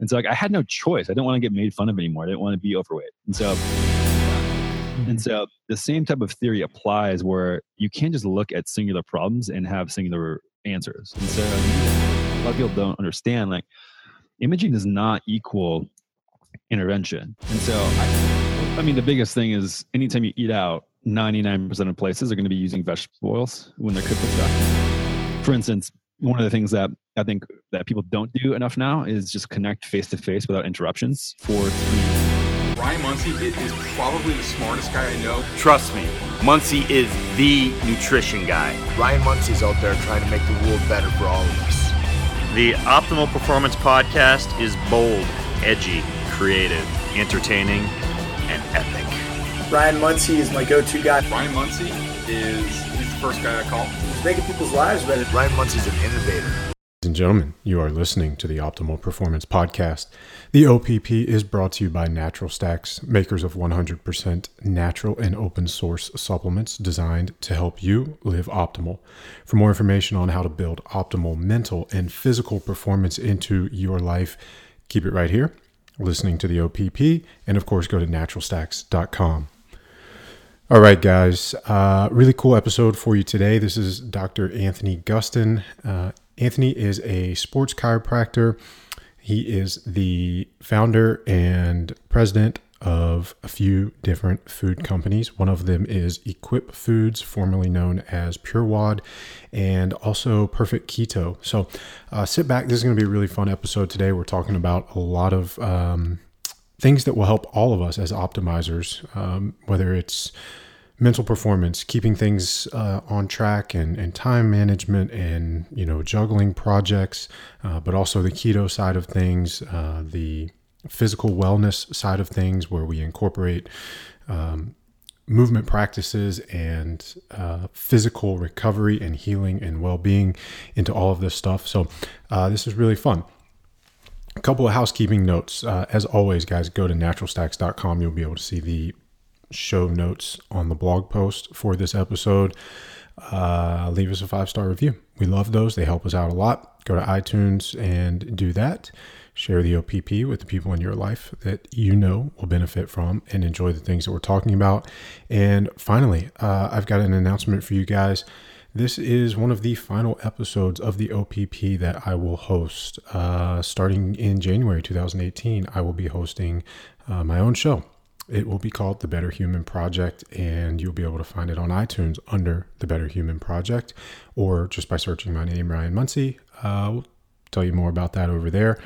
And so like I had no choice. I didn't want to get made fun of anymore. I didn't want to be overweight. And so and so the same type of theory applies where you can't just look at singular problems and have singular answers. And so a lot of people don't understand like imaging does not equal intervention. And so I, I mean the biggest thing is anytime you eat out, 99% of places are going to be using vegetable oils when they're cooked with stuff. For instance, one of the things that I think that people don't do enough now is just connect face to face without interruptions for three. Ryan Munsey is probably the smartest guy I know. Trust me, Munsey is the nutrition guy. Ryan Munsey's out there trying to make the world better for all of us. The Optimal Performance Podcast is bold, edgy, creative, entertaining, and epic. Ryan Munsey is my go-to guy. Ryan Munsey is he's the first guy I call. He's making people's lives better. Ryan Munsey's an innovator. Ladies and gentlemen, you are listening to the Optimal Performance Podcast. The OPP is brought to you by Natural Stacks, makers of 100% natural and open source supplements designed to help you live optimal. For more information on how to build optimal mental and physical performance into your life, keep it right here, listening to the OPP, and of course, go to naturalstacks.com. All right, guys. Uh, really cool episode for you today. This is Dr. Anthony Gustin. Uh, Anthony is a sports chiropractor. He is the founder and president of a few different food companies. One of them is Equip Foods, formerly known as PureWOD, and also Perfect Keto. So uh, sit back. This is going to be a really fun episode today. We're talking about a lot of um, things that will help all of us as optimizers, um, whether it's mental performance, keeping things uh, on track, and, and time management, and you know juggling projects, uh, but also the keto side of things, uh, the physical wellness side of things, where we incorporate. Um, movement practices and uh, physical recovery and healing and well-being into all of this stuff so uh, this is really fun a couple of housekeeping notes. Uh, as always, guys, go to naturalstacks.com. You'll be able to see the show notes on the blog post for this episode. Uh, leave us a five star review. We love those, they help us out a lot. Go to iTunes and do that. Share the OPP with the people in your life that you know will benefit from and enjoy the things that we're talking about. And finally, uh, I've got an announcement for you guys. This is one of the final episodes of the OPP that I will host. Uh, starting in January 2018, I will be hosting uh, my own show. It will be called The Better Human Project, and you'll be able to find it on iTunes under The Better Human Project, or just by searching my name, Ryan Munsey. Uh, we'll tell you more about that over there.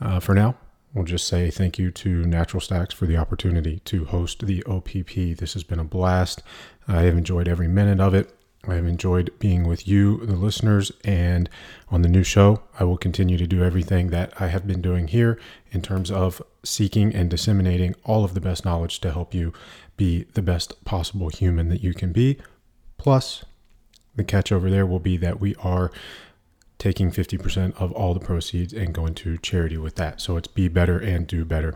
Uh, for now, we'll just say thank you to Natural Stacks for the opportunity to host the OPP. This has been a blast. I have enjoyed every minute of it. I have enjoyed being with you, the listeners, and on the new show, I will continue to do everything that I have been doing here in terms of seeking and disseminating all of the best knowledge to help you be the best possible human that you can be. Plus, the catch over there will be that we are taking 50% of all the proceeds and going to charity with that. So it's be better and do better.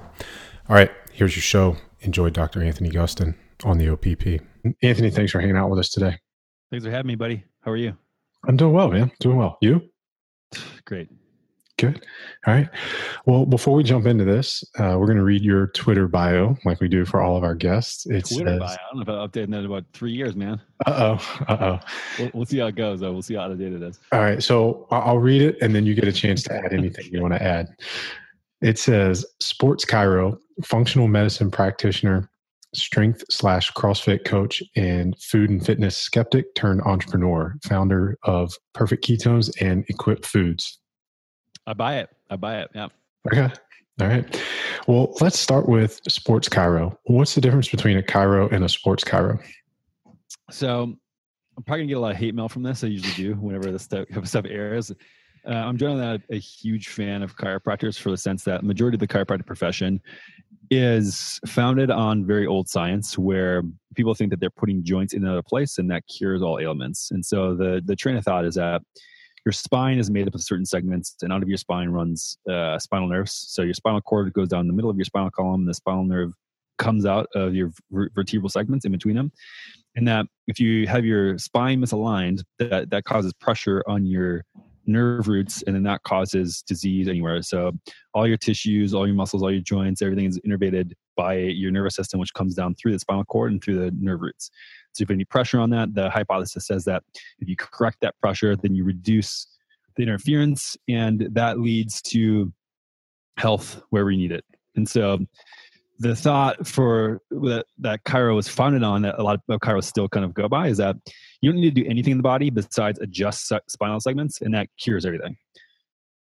All right, here's your show. Enjoy Dr. Anthony Gustin on the OPP. Anthony, thanks for hanging out with us today. Thanks for having me, buddy. How are you? I'm doing well, man. Doing well. You? Great. Good. All right. Well, before we jump into this, uh, we're going to read your Twitter bio like we do for all of our guests. It Twitter says, bio. I don't know if I've updated that in about three years, man. Uh oh. Uh oh. We'll, we'll, see how it goes, though. We'll see how out of date it is. All right. So I'll read it and then you get a chance to add anything you want to add. It says Sports Chiro, functional medicine practitioner, strength slash CrossFit coach and food and fitness skeptic turned entrepreneur, founder of Perfect Ketones and Equip Foods. I buy it. I buy it. Yeah. Okay. All right. Well, let's start with sports chiro. What's the difference between a chiro and a sports chiro? So I'm probably gonna get a lot of hate mail from this. I usually do whenever this stuff, stuff airs. Uh, I'm generally not a, a huge fan of chiropractors for the sense that majority of the chiropractic profession is founded on very old science where people think that they're putting joints in another place and that cures all ailments. And so the the train of thought is that your spine is made up of certain segments and out of your spine runs uh, spinal nerves. So your spinal cord goes down the middle of your spinal column and the spinal nerve comes out of your vertebral segments in between them. And that if you have your spine misaligned, that, that causes pressure on your nerve roots, and then that causes disease anywhere. So all your tissues, all your muscles, all your joints, everything is innervated by your nervous system, which comes down through the spinal cord and through the nerve roots. So if any pressure on that, the hypothesis says that if you correct that pressure, then you reduce the interference, and that leads to health where we need it. And so the thought for that, that Chiro was founded on that a lot of Chiro still kind of go by is that you don't need to do anything in the body besides adjust spinal segments, and that cures everything.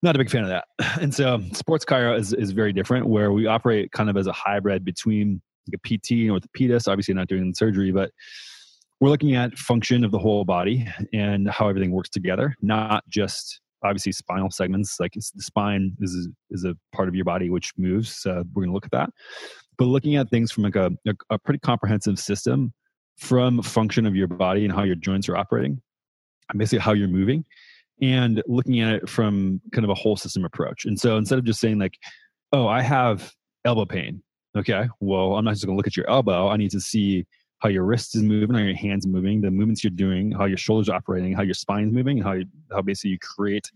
Not a big fan of that. And so sports Chiro is, is very different, where we operate kind of as a hybrid between a PT and orthopedist, obviously not doing surgery, but we're looking at function of the whole body and how everything works together, not just obviously spinal segments like the spine is is a part of your body which moves we're going to look at that. But looking at things from like a, a, a pretty comprehensive system from function of your body and how your joints are operating basically how you're moving and looking at it from kind of a whole system approach. And so instead of just saying like oh i have elbow pain okay well i'm not just going to look at your elbow i need to see how your wrist is moving, how your hands moving, the movements you're doing, how your shoulders are operating, how your spine's moving, how you, how basically you create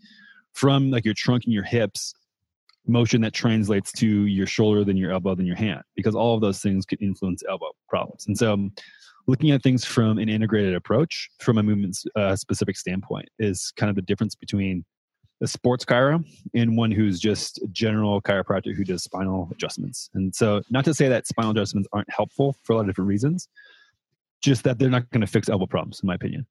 from like your trunk and your hips motion that translates to your shoulder, then your elbow, then your hand, because all of those things could influence elbow problems. And so, looking at things from an integrated approach, from a movement uh, specific standpoint, is kind of the difference between a sports chiro and one who's just a general chiropractor who does spinal adjustments. And so, not to say that spinal adjustments aren't helpful for a lot of different reasons, just that they're not going to fix elbow problems, in my opinion.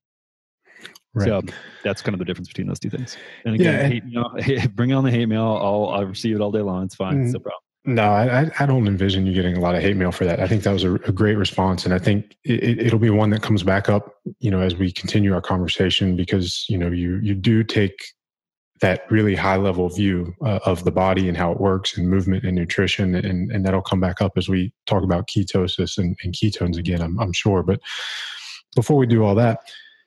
Right. So that's kind of the difference between those two things. And again, yeah, hate mail, bring on the hate mail. I'll, I'll receive it all day long. It's fine. Mm, it's no problem. No, I, I don't envision you getting a lot of hate mail for that. I think that was a, a great response, and I think it, will be one that comes back up, you know, as we continue our conversation because you know you you do take that really high level view uh, of the body and how it works and movement and nutrition and, and that'll come back up as we talk about ketosis and, and ketones again I'm, I'm sure. But before we do all that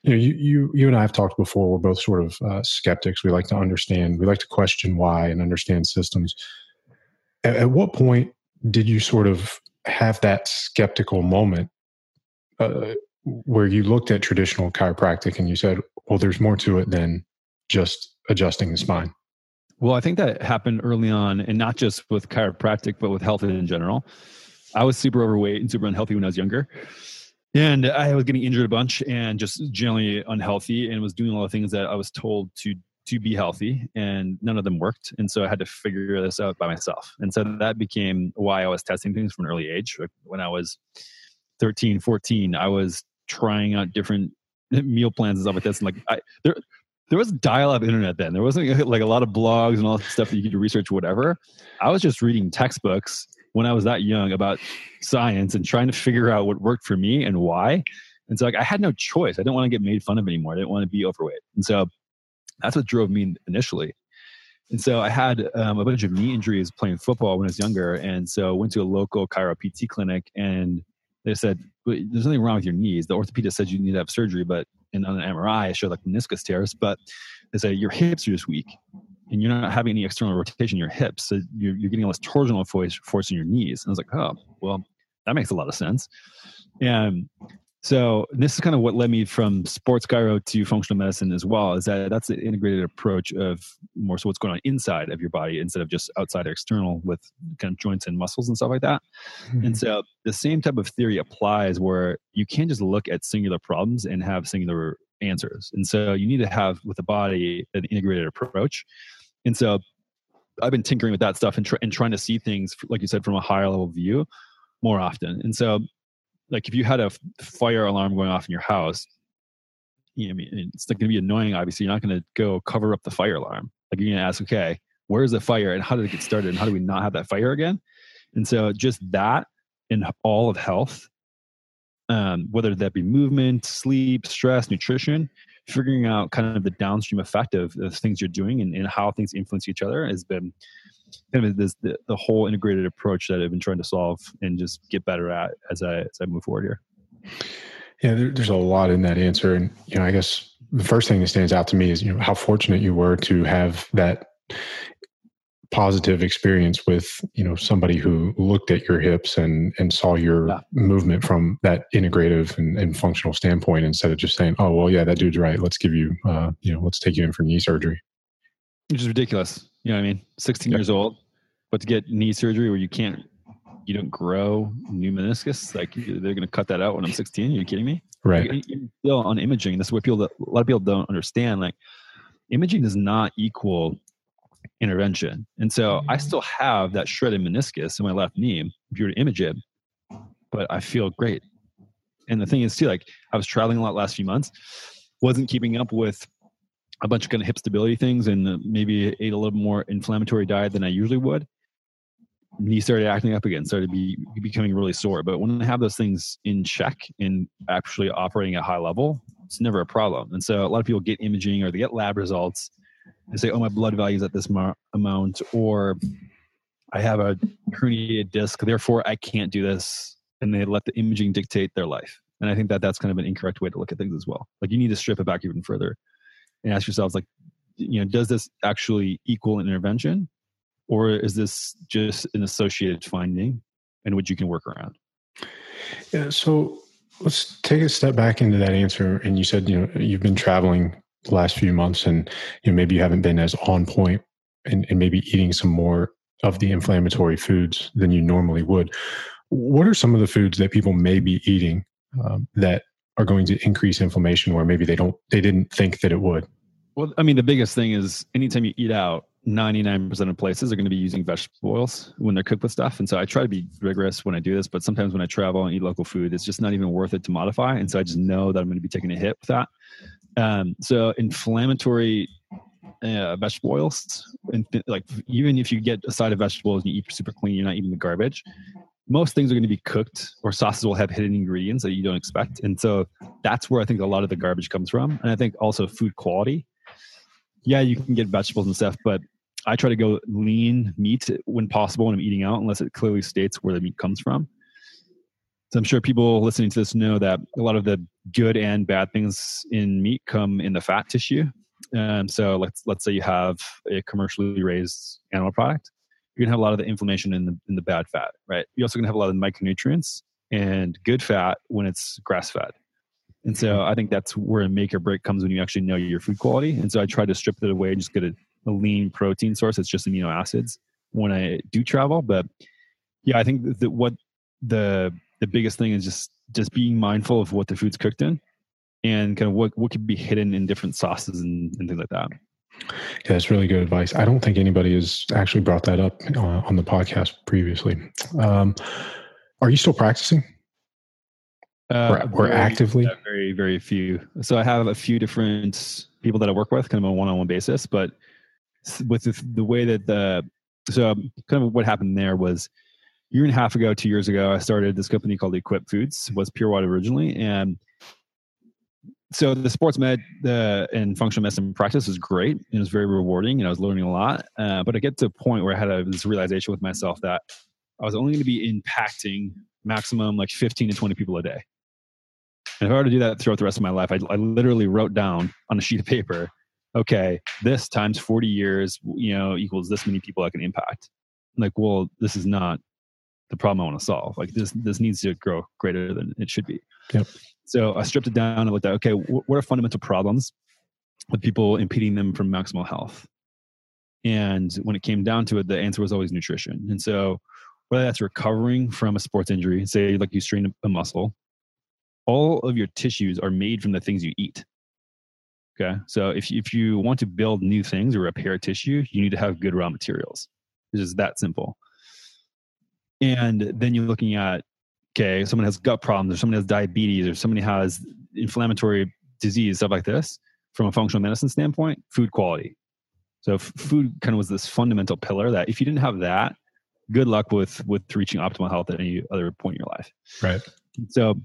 you know you, you you and i have talked before. We're both sort of uh, skeptics. We like to understand we like to question why and understand systems. At, at what point did you sort of have that skeptical moment uh, where you looked at traditional chiropractic and you said well there's more to it than just adjusting the spine? Well, I think that happened early on, and not just with chiropractic, but with health in general. I was super overweight and super unhealthy when I was younger. And I was getting injured a bunch and just generally unhealthy and was doing a lot of things that I was told to to be healthy and none of them worked. And so I had to figure this out by myself. And so that became why I was testing things from an early age. When I was 13, 14, I was trying out different meal plans and stuff like this. And like I, there, there was dial-up internet then. There wasn't like a lot of blogs and all that stuff that you could research whatever. I was just reading textbooks when I was that young about science and trying to figure out what worked for me and why. And so like I had no choice. I didn't want to get made fun of anymore. I didn't want to be overweight. And so that's what drove me initially. And so I had um, a bunch of knee injuries playing football when I was younger. And so went to a local chiro PT clinic and they said, there's nothing wrong with your knees. The orthopedist said you need to have surgery, but in on an MRI, it showed like meniscus tears. But they say your hips are just weak, and you're not having any external rotation in your hips, so you're, you're getting this torsional force, force in your knees. And I was like, oh, well, that makes a lot of sense. And so this is kind of what led me from sports chiro to functional medicine as well. Is that that's an integrated approach of more so what's going on inside of your body instead of just outside or external with kind of joints and muscles and stuff like that. Mm-hmm. And so the same type of theory applies where you can't just look at singular problems and have singular answers. And so you need to have with the body an integrated approach. And so I've been tinkering with that stuff and, tr- and trying to see things, like you said, from a higher level view more often. And so like if you had a fire alarm going off in your house, you know, I mean, it's going to be annoying. Obviously, you're not going to go cover up the fire alarm. Like you're going to ask, okay, where's the fire and how did it get started and how do we not have that fire again? And so just that in all of health, um, whether that be movement, sleep, stress, nutrition, figuring out kind of the downstream effect of the things you're doing and, and how things influence each other has been kind of this the, the whole integrated approach that I've been trying to solve and just get better at as I as I move forward here. Yeah, there, there's a lot in that answer, and you know, I guess the first thing that stands out to me is you know how fortunate you were to have that positive experience with you know somebody who looked at your hips and and saw your yeah. movement from that integrative and, and, functional standpoint instead of just saying oh well yeah that dude's right let's give you uh, you know let's take you in for knee surgery which is ridiculous. You know what I mean? 16 Yep. years old, but to get knee surgery where you can't, you don't grow new meniscus, like they're going to cut that out when I'm 16. Are you kidding me? Right. Like, still on imaging, this is what people, a lot of people don't understand. Like, imaging does not equal intervention. And so I still have that shredded meniscus in my left knee if you were to image it, but I feel great. And the thing is, too, like I was traveling a lot last few months, wasn't keeping up with a bunch of kind of hip stability things, and uh, maybe ate a little more inflammatory diet than I usually would. Knee started acting up again, started be, becoming really sore. But when I have those things in check and actually operating at high level, it's never a problem. And so a lot of people get imaging or they get lab results and say, "Oh, my blood value is at this mar- amount," or "I have a herniated disc, therefore I can't do this," and they let the imaging dictate their life. And I think that that's kind of an incorrect way to look at things as well. Like you need to strip it back even further and ask yourselves, like, you know, does this actually equal an intervention, or is this just an associated finding and which you can work around? Yeah, so let's take a step back into that answer. And you said, you know, you've been traveling the last few months and, you know, maybe you haven't been as on point and, and maybe eating some more of the inflammatory foods than you normally would. What are some of the foods that people may be eating um, that are going to increase inflammation where maybe they don't, they didn't think that it would? Well, I mean, the biggest thing is anytime you eat out, 99% of places are going to be using vegetable oils when they're cooked with stuff. And so I try to be rigorous when I do this, but sometimes when I travel and eat local food, it's just not even worth it to modify. And so I just know that I'm going to be taking a hit with that. Um, so inflammatory uh, vegetable oils, and like even if you get a side of vegetables and you eat super clean, you're not eating the garbage. Most things are going to be cooked, or sauces will have hidden ingredients that you don't expect, and so that's where I think a lot of the garbage comes from. And I think also food quality. Yeah, you can get vegetables and stuff, but I try to go lean meat when possible when I'm eating out, unless it clearly states where the meat comes from. So I'm sure people listening to this know that a lot of the good and bad things in meat come in the fat tissue. Um, so let's let's say you have a commercially raised animal product, you're gonna have a lot of the inflammation in the in the bad fat, right? You're also gonna have a lot of micronutrients and good fat when it's grass fed. And so I think that's where a make or break comes when you actually know your food quality. And so I try to strip it away and just get a, a lean protein source that's just amino acids when I do travel. But yeah, I think that what the the biggest thing is just just being mindful of what the food's cooked in and kind of what, what could be hidden in different sauces and, and things like that. Yeah, that's really good advice. I don't think anybody has actually brought that up uh, on the podcast previously. Um, are you still practicing? Uh, Or- or actively? uh, very, very few. So I have a few different people that I work with, kind of on a one-on-one basis. But with the, the way that the so kind of what happened there was a year and a half ago, two years ago, I started this company called Equip Foods. Was PureWOD originally, and so the sports med the and functional medicine practice was great. It was very rewarding, and I was learning a lot. Uh, but I get to a point where I had a, this realization with myself that I was only going to be impacting maximum like 15 to 20 people a day. And if I were to do that throughout the rest of my life, I, I literally wrote down on a sheet of paper, okay, this times 40 years, you know, equals this many people I can impact. I'm like, well, this is not the problem I want to solve. Like this, this needs to grow greater than it should be. Yep. So I stripped it down and looked at, okay, wh- what are fundamental problems with people impeding them from maximal health? And when it came down to it, the answer was always nutrition. And so whether that's recovering from a sports injury, say like you strain a muscle, all of your tissues are made from the things you eat. Okay. So if, if you want to build new things or repair tissue, you need to have good raw materials. It's just that simple. And then you're looking at, okay, someone has gut problems or someone has diabetes or somebody has inflammatory disease, stuff like this. From a functional medicine standpoint, food quality. So f- food kind of was this fundamental pillar that if you didn't have that, good luck with with reaching optimal health at any other point in your life. Right. So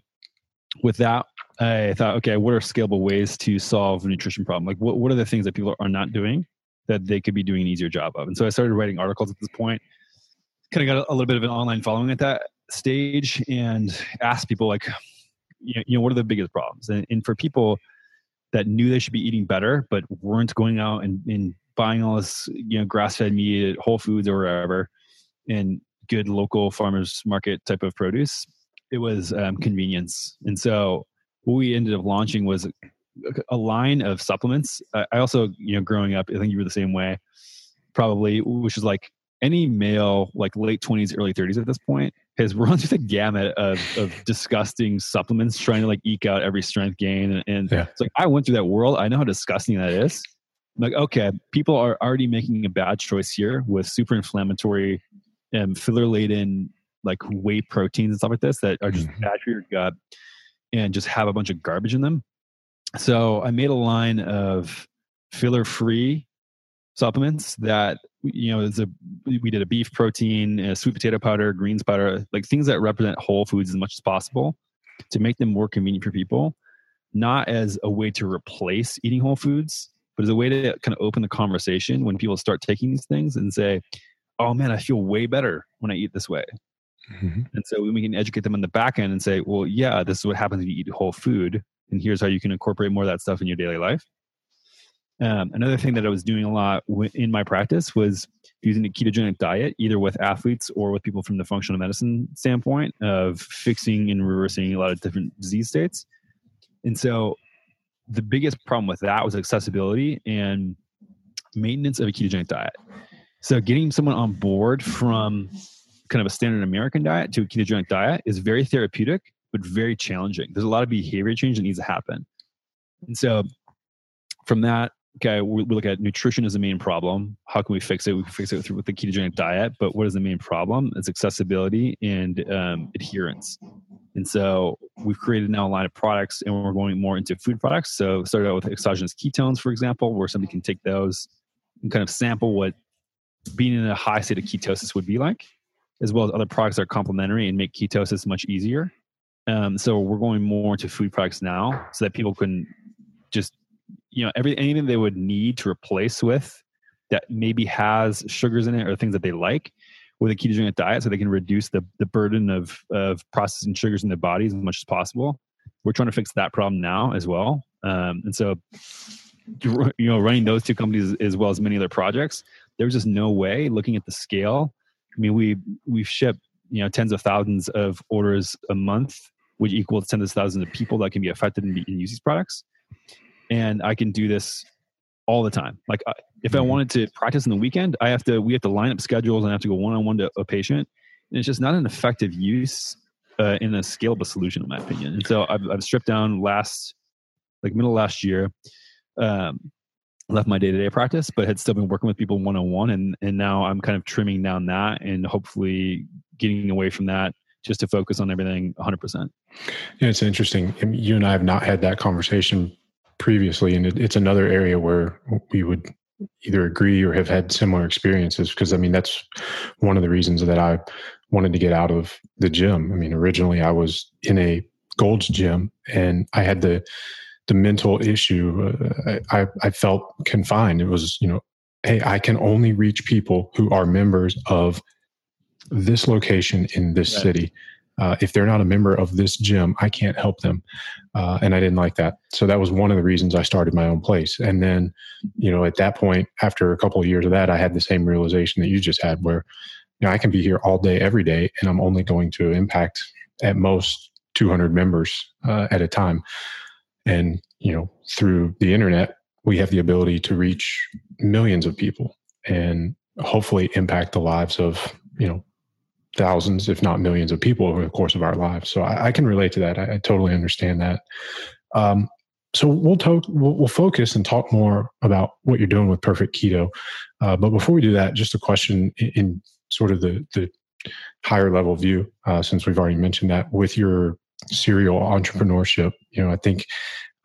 with that, I thought, okay, what are scalable ways to solve a nutrition problem? Like what, what are the things that people are not doing that they could be doing an easier job of? And so I started writing articles at this point, kind of got a, a little bit of an online following at that stage and asked people like, you know, what are the biggest problems? And, and for people that knew they should be eating better, but weren't going out and, and buying all this, you know, grass-fed meat at Whole Foods or wherever, and good local farmers market type of produce, it was um, convenience. And so what we ended up launching was a line of supplements. I also, you know, growing up, I think you were the same way, probably, which is like any male, like late 20s, early 30s at this point, has run through the gamut of, of disgusting supplements trying to like eke out every strength gain. And, and Yeah. it's like, I went through that world. I know how disgusting that is. I'm like, okay, people are already making a bad choice here with super inflammatory and filler laden like whey proteins and stuff like this that are just Mhm. bad for your gut and just have a bunch of garbage in them. So I made a line of filler free supplements that you know is a we did a beef protein, a sweet potato powder, greens powder, like things that represent whole foods as much as possible to make them more convenient for people, not as a way to replace eating whole foods, but as a way to kind of open the conversation when people start taking these things and say, "Oh man, I feel way better when I eat this way." Mhm. And so we can educate them on the back end and say, well, yeah, this is what happens when you eat whole food. And here's how you can incorporate more of that stuff in your daily life. Um, another thing that I was doing a lot wi- in my practice was using a ketogenic diet, either with athletes or with people from the functional medicine standpoint of fixing and reversing a lot of different disease states. And so the biggest problem with that was accessibility and maintenance of a ketogenic diet. So getting someone on board from kind of a standard American diet to a ketogenic diet is very therapeutic, but very challenging. There's a lot of behavior change that needs to happen. And so from that, okay, we, we look at nutrition as the main problem. How can we fix it? We can fix it through with the ketogenic diet, but what is the main problem? It's accessibility and um, adherence. And so we've created now a line of products and we're going more into food products. So started out with exogenous ketones, for example, where somebody can take those and kind of sample what being in a high state of ketosis would be like as well as other products that are complementary and make ketosis much easier. Um, so we're going more into food products now, so that people can just, you know, every anything they would need to replace with that maybe has sugars in it or things that they like with a ketogenic diet, so they can reduce the the burden of of processing sugars in their bodies as much as possible. We're trying to fix that problem now as well, um, and so you know, running those two companies as well as many other projects, there's just no way looking at the scale mean, we we've shipped you know tens of thousands of orders a month, which equals tens of thousands of people that can be affected and, be, and use these products. And I can do this all the time. Like I- if I Mhm. wanted to practice in the weekend, I have to we have to line up schedules and I have to go one on one to a patient. And it's just not an effective use uh, in a scalable solution, in my opinion. And so I've, I've stripped down last like middle of last year. Um, left my day-to-day practice but had still been working with people one-on-one and and now i'm kind of trimming down that and hopefully getting away from that just to focus on everything 100% Yeah, it's interesting. You and I have not had that conversation previously, and it, it's another area where we would either agree or have had similar experiences. Because I mean, that's one of the reasons that I wanted to get out of the gym. I mean, originally I was in a Gold's gym, and I had the the mental issue. Uh, I I felt confined. It was you know, hey, I can only reach people who are members of this location in this Right. city. Uh, if they're not a member of this gym, I can't help them. Uh, and I didn't like that. So that was one of the reasons I started my own place. And then, you know, at that point, after a couple of years of that, I had the same realization that you just had where, you know, I can be here all day, every day, and I'm only going to impact at most 200 members uh, at a time. And, you know, through the internet, we have the ability to reach millions of people and hopefully impact the lives of, you know, thousands, if not millions of people over the course of our lives. So I, I can relate to that. I, I totally understand that. Um, so we'll, talk we'll we'll focus and talk more about what you're doing with Perfect Keto. Uh, but before we do that, just a question in, in sort of the the higher level view, uh, since we've already mentioned that with your serial entrepreneurship. You know, I think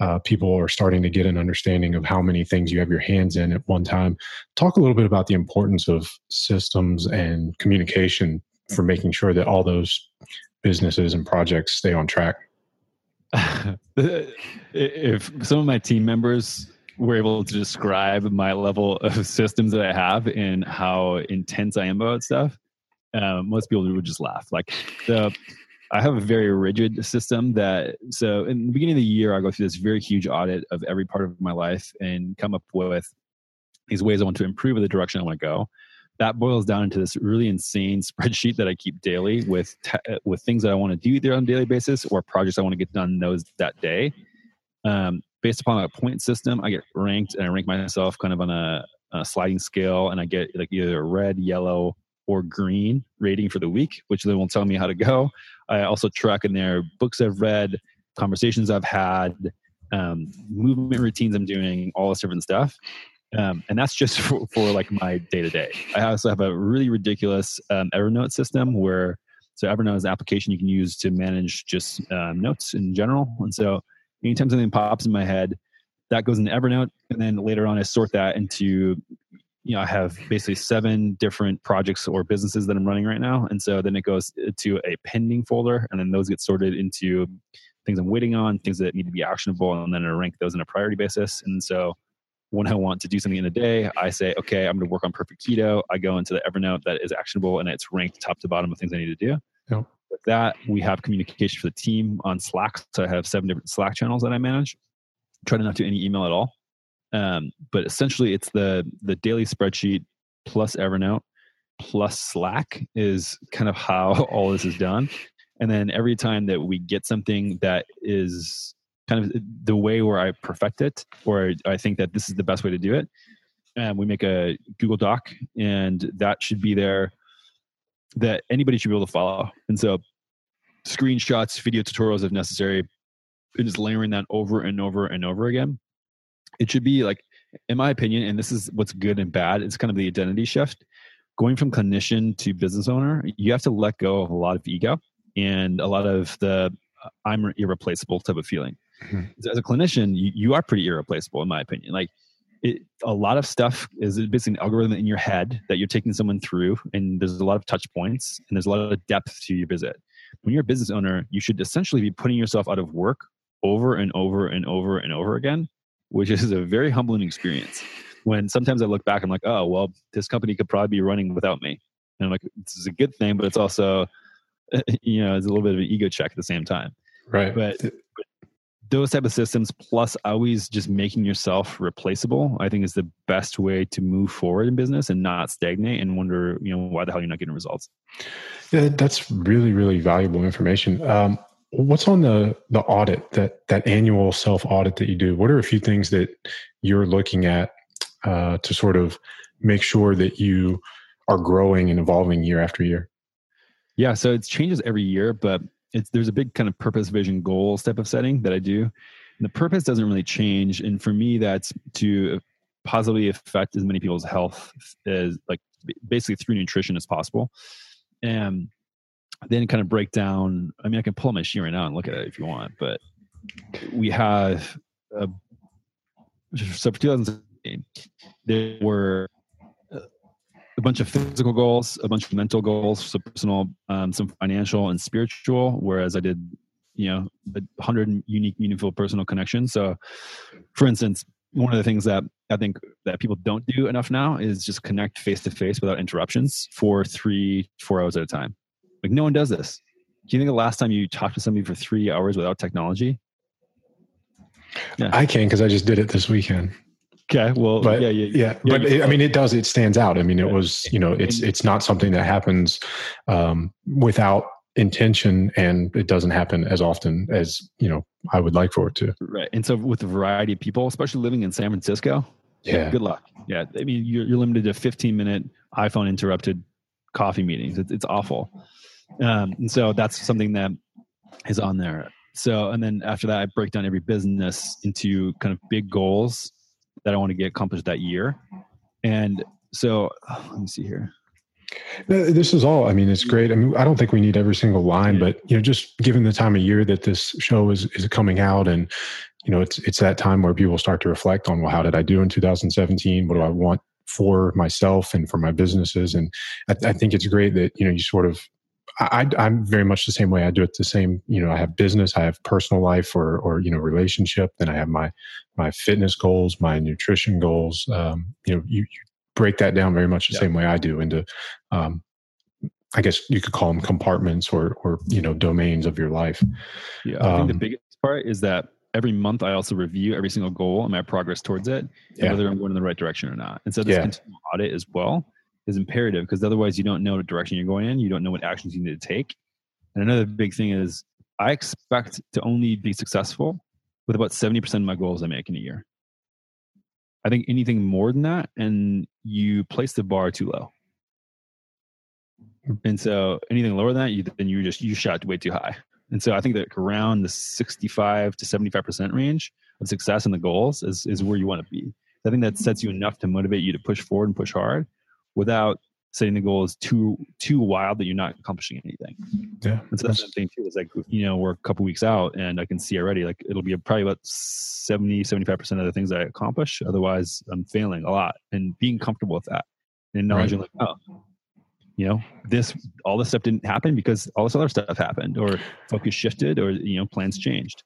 uh, people are starting to get an understanding of how many things you have your hands in at one time. Talk a little bit about the importance of systems and communication for making sure that all those businesses and projects stay on track. if some of my team members were able to describe my level of systems that I have and how intense I am about stuff, um, most people would just laugh. Like the, I have a very rigid system that so in the beginning of the year I go through this very huge audit of every part of my life and come up with these ways I want to improve or the direction I want to go. That boils down into this really insane spreadsheet that I keep daily with with things that I want to do either on a daily basis or projects I want to get done those that day. Um, based upon a point system, I get ranked and I rank myself kind of on a, a sliding scale, and I get like either red, yellow, or green rating for the week, which then will tell me how to go. I also track in there books I've read, conversations I've had, um, movement routines I'm doing, all this different stuff. Um, and that's just for, for like my day to day. I also have a really ridiculous um, Evernote system where so Evernote is an application you can use to manage just um, notes in general. And so anytime something pops in my head, that goes into Evernote, and then later on I sort that into you know I have basically seven different projects or businesses that I'm running right now, and so then it goes to a pending folder, and then those get sorted into things I'm waiting on, things that need to be actionable, and then I rank those on a priority basis. And so when I want to do something in a day, I say, okay, I'm going to work on perfect keto. I go into the Evernote that is actionable and it's ranked top to bottom of things I need to do. Yep. With that, we have communication for the team on Slack. So I have seven different Slack channels that I manage. Try to not do any email at all. Um, but essentially, it's the the daily spreadsheet plus Evernote plus Slack is kind of how all this is done. And then every time that we get something that is kind of the way where I perfect it, or I think that this is the best way to do it, and we make a Google Doc, and that should be there that anybody should be able to follow. And so, screenshots, video tutorials if necessary, and just layering that over and over and over again. It should be like, in my opinion, and this is what's good and bad. It's kind of the identity shift. Going from clinician to business owner, you have to let go of a lot of ego and a lot of the I'm irreplaceable type of feeling. Mm-hmm. As a clinician, you, you are pretty irreplaceable, in my opinion. Like it, a lot of stuff is basically an algorithm in your head that you're taking someone through, and there's a lot of touch points and there's a lot of depth to your visit. When you're a business owner, you should essentially be putting yourself out of work over and over and over and over again, which is a very humbling experience. When sometimes I look back, I'm like, oh, well, this company could probably be running without me. And I'm like, this is a good thing, but it's also, you know, it's a little bit of an ego check at the same time. Right. But, but those type of systems plus always just making yourself replaceable i think is the best way to move forward in business and not stagnate and wonder you know why the hell you're not getting results yeah that's really really valuable information um, what's on the the audit that that annual self audit that you do? What are a few things that you're looking at uh, to sort of make sure that you are growing and evolving year after year? Yeah so it changes every year but it's there's a big kind of purpose vision goals type of setting that i do. And the purpose doesn't really change and for me that's to positively affect as many people's health as like basically through nutrition as possible. And then kind of break down i mean i can pull my sheet right now and look at it if you want but we have a, so for 2017 there were a bunch of physical goals, a bunch of mental goals, some personal, um, some financial and spiritual. Whereas I did, you know, a hundred unique, meaningful personal connections. So, for instance, one of the things that I think that people don't do enough now is just connect face to face without interruptions for three, four hours at a time. Like no one does this. Do you think the last time you talked to somebody for three hours without technology? Yeah. I can because I just did it this weekend. Okay. Well, but, yeah, yeah, yeah. yeah but it, I mean, it does. It stands out. I mean, it was you know, it's it's not something that happens um, without intention, and it doesn't happen as often as you know I would like for it to. Right. And so, with a variety of people, especially living in San Francisco, yeah, good luck. Yeah, I mean, you're you're limited to 15 minute iPhone interrupted coffee meetings. It's, it's awful. Um, and so that's something that is on there. So, and then after that, I break down every business into kind of big goals that I want to get accomplished that year. And so let me see here. This is all. I mean, it's great. I mean, I don't think we need every single line, but you know, just given the time of year that this show is is coming out, and you know, it's it's that time where people start to reflect on, well, how did I do in 2017? What do I want for myself and for my businesses? And I, I think it's great that you know you sort of I, am very much the same way. I do it the same. You know, I have business, I have personal life, or or you know, relationship. Then I have my my fitness goals, my nutrition goals. Um, you know, you, you, break that down very much the yeah. same way I do into, um, I guess you could call them compartments or or you know domains of your life. Yeah, I think the um, biggest part is that every month I also review every single goal and my progress towards it, yeah. whether I'm going in the right direction or not. And so this yeah. continual audit as well is imperative because otherwise you don't know what direction you're going in. You don't know what actions you need to take. And another big thing is I expect to only be successful with about 70% of my goals I make in a year. I think anything more than that, and you place the bar too low. And so anything lower than that, you then you just you shot way too high. And so I think that around the 65 to 75% range of success in the goals is, is where you want to be. I think that sets you enough to motivate you to push forward and push hard without setting the goals too too wild that you're not accomplishing anything. Yeah. And so that's the thing too. Is like you know we're a couple weeks out, and I can see already like it'll be probably about 70 75 percent of the things I accomplish. Otherwise, I'm failing a lot, and being comfortable with that, and acknowledging like oh, you know this all this stuff didn't happen because all this other stuff happened, or focus shifted, or you know plans changed.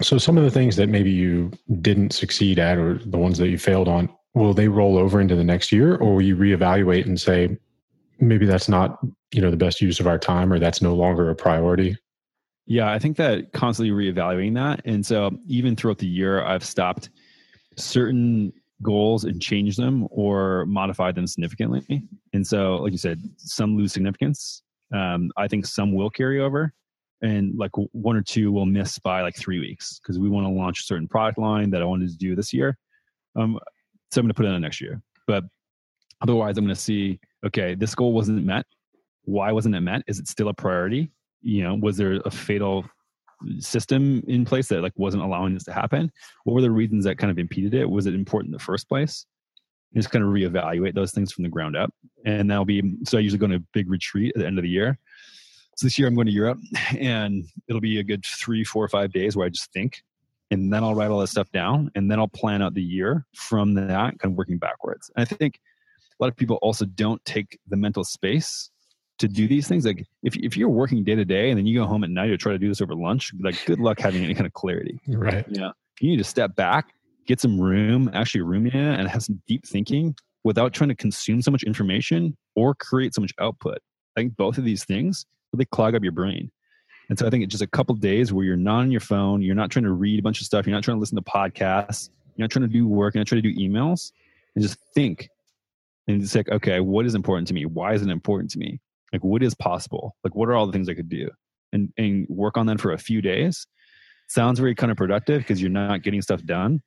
So some of the things that maybe you didn't succeed at, or the ones that you failed on, will they roll over into the next year, or will you reevaluate and say maybe that's not you know the best use of our time, or that's no longer a priority? Yeah, I think that constantly reevaluating that, and so even throughout the year, I've stopped certain goals and changed them or modified them significantly. And so, like you said, some lose significance. Um, I think some will carry over and like one or two will miss by like three weeks because we want to launch a certain product line that I wanted to do this year. Um, so I'm going to put it on next year. But otherwise, I'm going to see okay, this goal wasn't met. Why wasn't it met? Is it still a priority? You know, was there a fatal system in place that like wasn't allowing this to happen? What were the reasons that kind of impeded it? Was it important in the first place? And just kind of reevaluate those things from the ground up. And that'll be so I usually go on a big retreat at the end of the year so this year I'm going to Europe and it'll be a good three, four, or five days where I just think and then I'll write all that stuff down and then I'll plan out the year from that, kind of working backwards. And I think a lot of people also don't take the mental space to do these things. Like if, if you're working day to day and then you go home at night to try to do this over lunch, like good luck having any kind of clarity. Right. Yeah. You need to step back, get some room, actually room in it and have some deep thinking without trying to consume so much information or create so much output. I think both of these things really clog up your brain. And so I think it's just a couple days where you're not on your phone, you're not trying to read a bunch of stuff, you're not trying to listen to podcasts, you're not trying to do work, you're not trying to do emails, and just think. And it's like, okay, what is important to me? Why is it important to me? Like, what is possible? Like, what are all the things I could do? And and work on that for a few days. Sounds very kind of productive because you're not getting stuff done.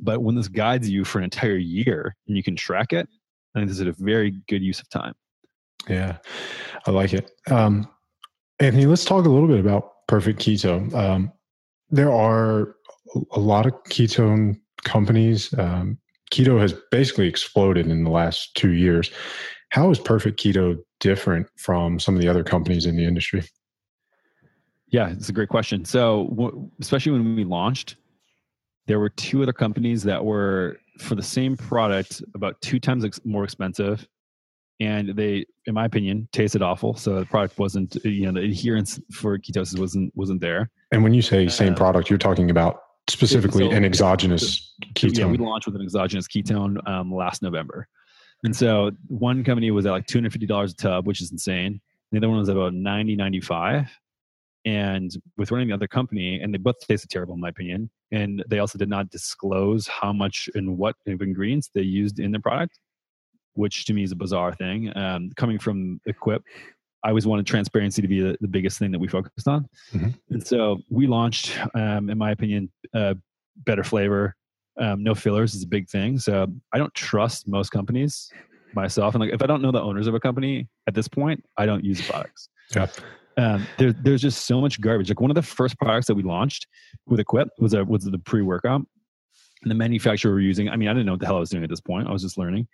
But when this guides you for an entire year and you can track it, I think this is a very good use of time. Yeah, I like it. Um, Anthony, let's talk a little bit about Perfect Keto. Um, there are a lot of ketone companies. Um, keto has basically exploded in the last two years. How is Perfect Keto different from some of the other companies in the industry? Yeah, it's a great question. So, especially when we launched, there were two other companies that were for the same product about two times ex- more expensive and they in my opinion tasted awful. So the product wasn't you know the adherence for ketosis wasn't wasn't there. And when you say same uh, product you're talking about specifically so, an exogenous ketone yeah we launched with an exogenous ketone um, last november. And so one company was at like $250 a tub which is insane. The other one was about 90 95 and with running the other company and they both tasted terrible in my opinion. And they also did not disclose how much and what ingredients they used in the product which to me is a bizarre thing. Um, coming from Equip, I always wanted transparency to be the, the biggest thing that we focused on. Mm-hmm. And so we launched, um, in my opinion, uh, better flavor. Um, no fillers is a big thing. So I don't trust most companies myself. And like, if I don't know the owners of a company at this point, I don't use the products. Yeah. Um, there, there's just so much garbage. Like one of the first products that we launched with Equip was a, was the pre workout. And the manufacturer we're using, I mean, I didn't know what the hell I was doing at this point. I was just learning.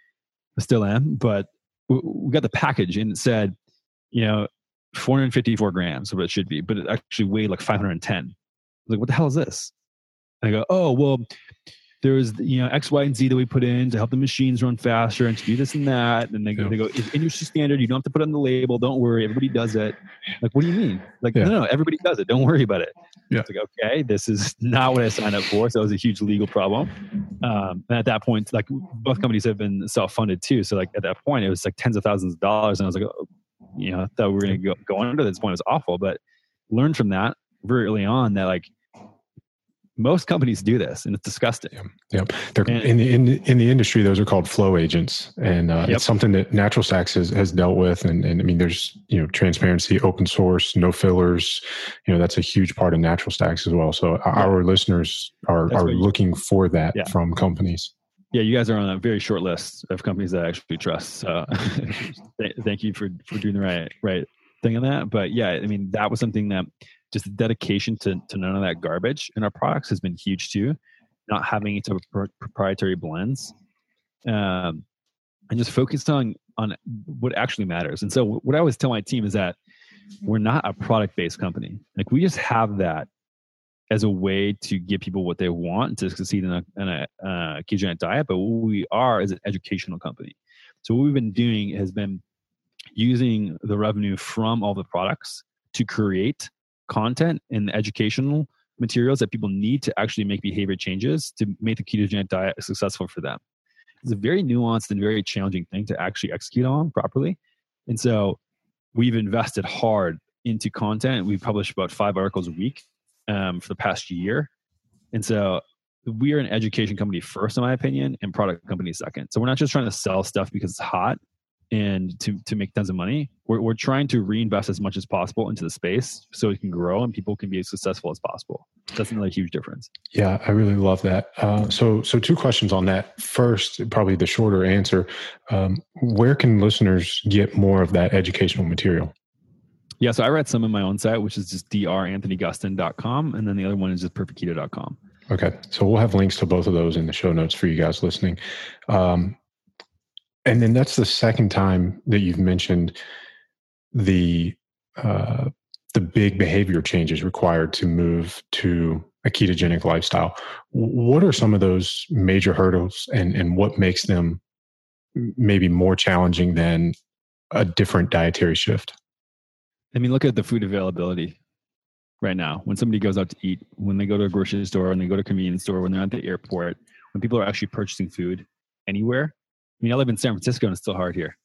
I still am, but we got the package and it said, you know, 454 grams, what it should be, but it actually weighed like 510. I was like, what the hell is this? And I go, oh, well, there's you know X, Y, and Z that we put in to help the machines run faster and to do this and that. And they, yeah. they go, it's industry standard. You don't have to put it on the label. Don't worry. Everybody does it. Like, what do you mean? Like, yeah. no, no, everybody does it. Don't worry about it. Yeah. It's like, okay, this is not what I signed up for. So it was a huge legal problem. Um, and at that point, like both companies have been self-funded too. So like at that point, it was like tens of thousands of dollars. And I was like, oh, you know, I thought we were going to go, go under this point. It was awful, but learned from that very early on that like most companies do this, and it's disgusting. They're And- in the in, in the industry. Those are called flow agents, and uh, Yep. it's something that Natural Stacks has, has dealt with. And, and I mean, there's you know transparency, open source, no fillers. You know, that's a huge part of Natural Stacks as well. So our listeners are That's are looking for that Yeah. from companies. Yeah, you guys are on a very short list of companies that I actually trust. So thank you for for doing the right right thing on that. But yeah, I mean that was something that just the dedication to to none of that garbage in our products has been huge too. Not having each of pro- proprietary blends, um, and just focused on on what actually matters. And so what I always tell my team is that we're not a product based company. Like we just have that as a way to give people what they want to succeed in a, in a uh, ketogenic diet. But what we are is an educational company. So what we've been doing has been using the revenue from all the products to create content and educational materials that people need to actually make behavior changes to make the ketogenic diet successful for them. It's a very nuanced and very challenging thing to actually execute on properly. And so we've invested hard into content. We publish about five articles a week um, for the past year. And so we are an education company first, in my opinion, and product company second. So we're not just trying to sell stuff because it's hot and to, to make tons of money. We're, we're trying to reinvest as much as possible into the space so it can grow and people can be as successful as possible. That's another huge difference. Yeah, I really love that. Uh, so, so two questions on that. First, probably the shorter answer: um, Where can listeners get more of that educational material? Yeah, so I read some on my own site, which is just dranthonygustin.com. And then the other one is just perfectketo.com. Okay, so we'll have links to both of those in the show notes for you guys listening. Um, and then that's the second time that you've mentioned the uh, the big behavior changes required to move to a ketogenic lifestyle. What are some of those major hurdles, and and what makes them maybe more challenging than a different dietary shift? I mean, look at the food availability right now. When somebody goes out to eat, when they go to a grocery store, when they go to a convenience store, when they're at the airport, when people are actually purchasing food anywhere. I mean, I live in San Francisco and it's still hard here.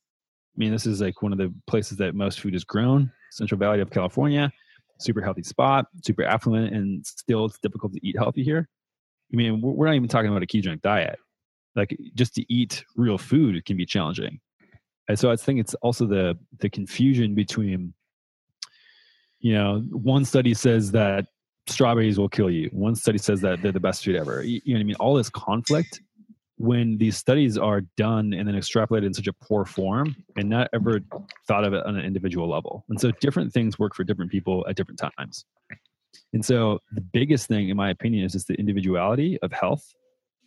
I mean, this is like one of the places that most food is grown, Central Valley of California, super healthy spot, super affluent, and still it's difficult to eat healthy here. I mean, we're not even talking about a ketogenic diet. Like just to eat real food can be challenging. And so I think it's also the the confusion between you know, one study says that strawberries will kill you. One study says that they're the best food ever. You know what I mean? All this conflict when these studies are done and then extrapolated in such a poor form and not ever thought of it on an individual level. And so different things work for different people at different times. And so the biggest thing, in my opinion, is just the individuality of health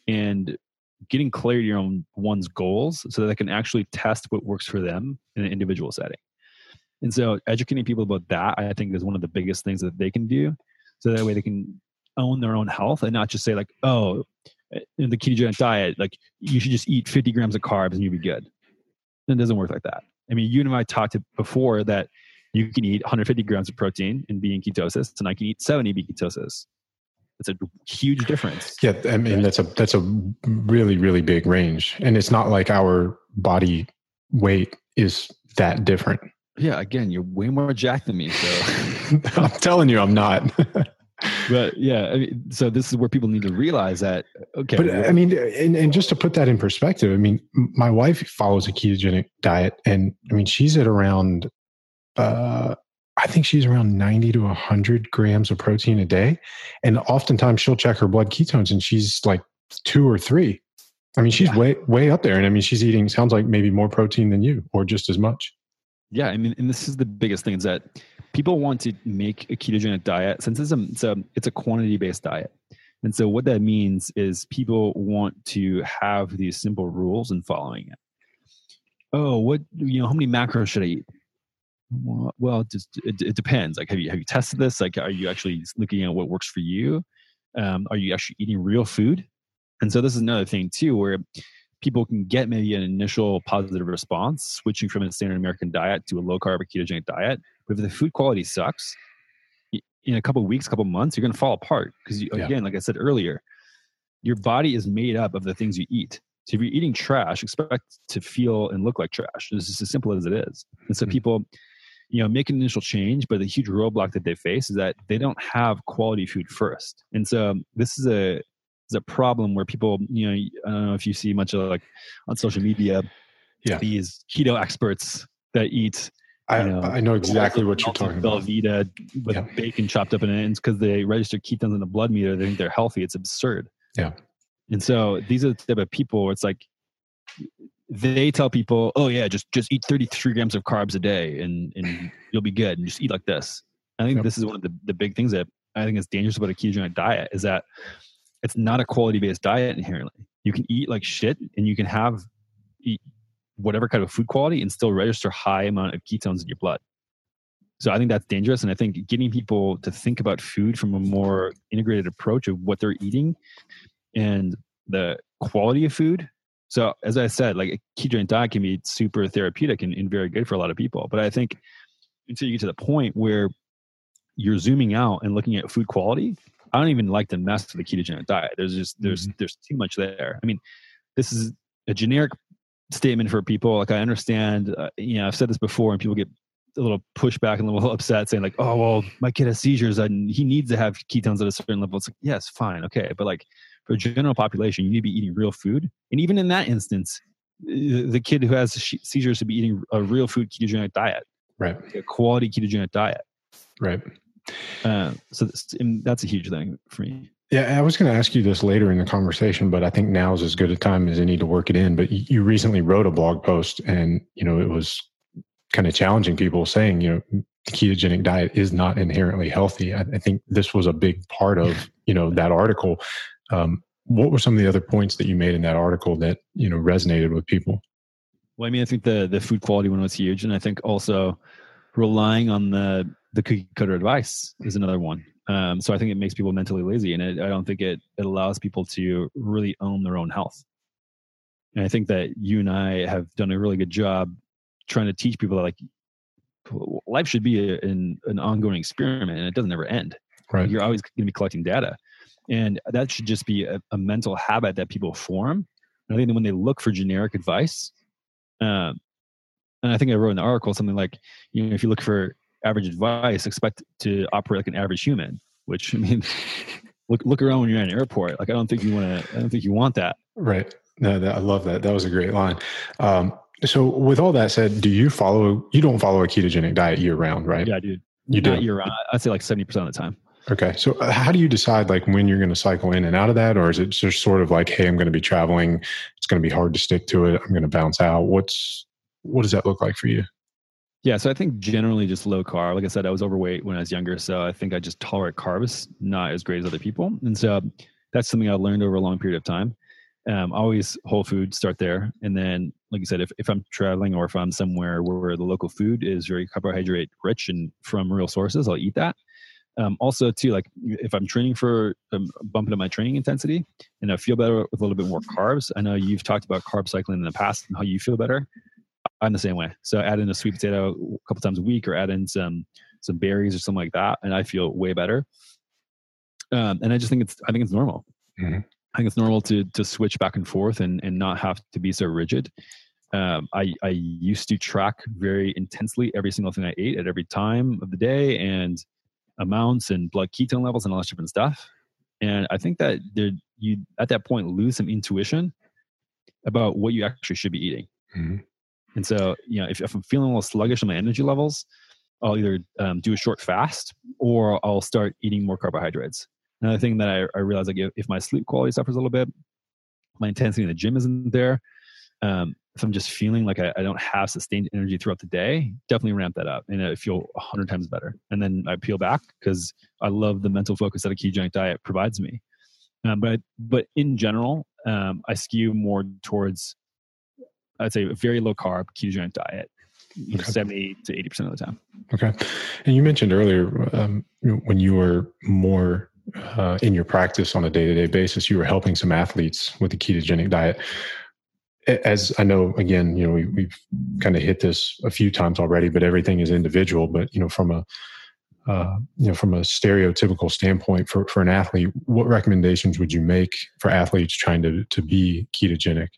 and getting clarity on one's goals so that they can actually test what works for them in an individual setting. And so educating people about that, I think, is one of the biggest things that they can do. So that way they can own their own health and not just say like, oh, in the ketogenic diet, like you should just eat 50 grams of carbs and you'll be good. It doesn't work like that. I mean, you and I talked before that you can eat 150 grams of protein and be in ketosis, and I can eat 70 be ketosis. It's a huge difference. Yeah, I mean that's a that's a really really big range, and it's not like our body weight is that different. Yeah, again, you're way more jacked than me. So, I'm telling you, I'm not. but yeah, I mean, so this is where people need to realize that. Okay, but I mean, and, and just to put that in perspective, I mean, my wife follows a ketogenic diet, and I mean, she's at around, uh, I think she's around 90 to 100 grams of protein a day. And oftentimes she'll check her blood ketones and she's like two or three. I mean, she's Yeah. way, way up there. And I mean, she's eating, sounds like maybe more protein than you or just as much. Yeah, I mean, and this is the biggest thing is that people want to make a ketogenic diet since it's a it's a, it's a quantity based diet, and so what that means is people want to have these simple rules and following it. Oh, what you know? How many macros should I eat? Well, it just it, it depends. Like, have you have you tested this? Like, are you actually looking at what works for you? Um, are you actually eating real food? And so this is another thing too, where people can get maybe an initial positive response switching from a standard American diet to a low carb ketogenic diet. But if the food quality sucks, in a couple of weeks, couple of months, you're going to fall apart because Yeah. again, like I said earlier, your body is made up of the things you eat. So if you're eating trash, expect to feel and look like trash. It's just as simple as it is. And so Mhm. people, you know make an initial change but the huge roadblock that they face is that they don't have quality food first and so this is a is a problem where people you know i don't know if you see much of like on social media Yeah. these keto experts that eat I, know, I know exactly what you're talking about. Velveeta with Yeah. bacon chopped up in it. And it's because they register ketones in the blood meter. They think they're healthy. It's absurd. Yeah. And so these are the type of people where it's like they tell people, "Oh yeah, just just eat 33 grams of carbs a day, and and you'll be good, and just eat like this." I think Yep. this is one of the the big things that I think is dangerous about a ketogenic diet is that it's not a quality based diet inherently. You can eat like shit, and you can have whatever kind of food quality and still register high amount of ketones in your blood. So I think that's dangerous, and I think getting people to think about food from a more integrated approach of what they're eating and the quality of food. So as I said, like a ketogenic diet can be super therapeutic and, and very good for a lot of people. But I think until you get to the point where you're zooming out and looking at food quality, I don't even like to mess with the ketogenic diet. There's just there's mm-hmm. there's too much there. I mean, this is a generic statement for people. Like I understand, uh, you know, I've said this before, and people get a little pushback and a little upset, saying like, "Oh, well, my kid has seizures, and he needs to have ketones at a certain level." It's like, yes, fine, okay, but like for a general population, you need to be eating real food, and even in that instance, the kid who has seizures should be eating a real food ketogenic diet, Right. a quality ketogenic diet. Right. Uh, so that's a huge thing for me. Yeah, I was going to ask you this later in the conversation, but I think now is as good a time as any to work it in. But you recently wrote a blog post, and you know it was kind of challenging people, saying you know the ketogenic diet is not inherently healthy. I, I think this was a big part of you know that article. Um, what were some of the other points that you made in that article that you know resonated with people? Well, I mean, I think the the food quality one was huge, and I think also relying on the the cookie cutter advice is another one. Um, so I think it makes people mentally lazy, and it, I don't think it it allows people to really own their own health. And I think that you and I have done a really good job trying to teach people that like life should be a, an an ongoing experiment, and it doesn't ever end Right. you're always going to be collecting data and that should just be a, a mental habit that people form and i think that when they look for generic advice um, and i think i wrote in the article something like you know if you look for average advice expect to operate like an average human which i mean look look around when you're at an airport like i don't think you want to i don't think you want that Right. No, that, I love that. That was a great line. Um, so, with all that said, do you follow? You don't follow a ketogenic diet year round, right? yeah dude You not do. year round i'd say like 70% of the time Okay. So uh, how do you decide like when you're going to cycle in and out of that? Or is it just sort of like, Hey, I'm going to be traveling. It's going to be hard to stick to it. I'm going to bounce out. What's, what does that look like for you? Yeah, so I think generally just low carb. Like I said, I was overweight when I was younger, so I think I just tolerate carbs not as great as other people, and so that's something I learned over a long period of time. Um, always whole food, start there, and then, like you said, if if I'm traveling or if I'm somewhere where the local food is very carbohydrate rich and from real sources, I'll eat that. Um, also, too, like if I'm training for um, bumping up my training intensity and I feel better with a little bit more carbs. I know you've talked about carb cycling in the past and how you feel better. I'm the same way. So add in a sweet potato a couple times a week, or add in some some berries or something like that, and I feel way better. Um, and I just think it's I think it's normal. Mhm. I think it's normal to to switch back and forth and and not have to be so rigid. Um, I I used to track very intensely every single thing I ate at every time of the day and amounts and blood ketone levels and all that different stuff. And I think that there you at that point lose some intuition about what you actually should be eating. Mhm. And so, you know, if, if I'm feeling a little sluggish on my energy levels, I'll either um, do a short fast or I'll start eating more carbohydrates. Another thing that I, I realize, like, if, my sleep quality suffers a little bit, my intensity in the gym isn't there. Um, if I'm just feeling like I, I don't have sustained energy throughout the day, definitely ramp that up and I feel a hundred times better. And then I peel back because I love the mental focus that a ketogenic diet provides me. Um, but but in general, um, I skew more towards I'd say a very low carb ketogenic diet, Okay. seventy to eighty percent of the time. Okay. And you mentioned earlier um, when you were more uh, in your practice on a day to day basis, you were helping some athletes with the ketogenic diet. As I know, again, you know, we, we've kind of hit this a few times already, but everything is individual. But you know, from a uh, you know, from a stereotypical standpoint for, for an athlete, what recommendations would you make for athletes trying to, to be ketogenic?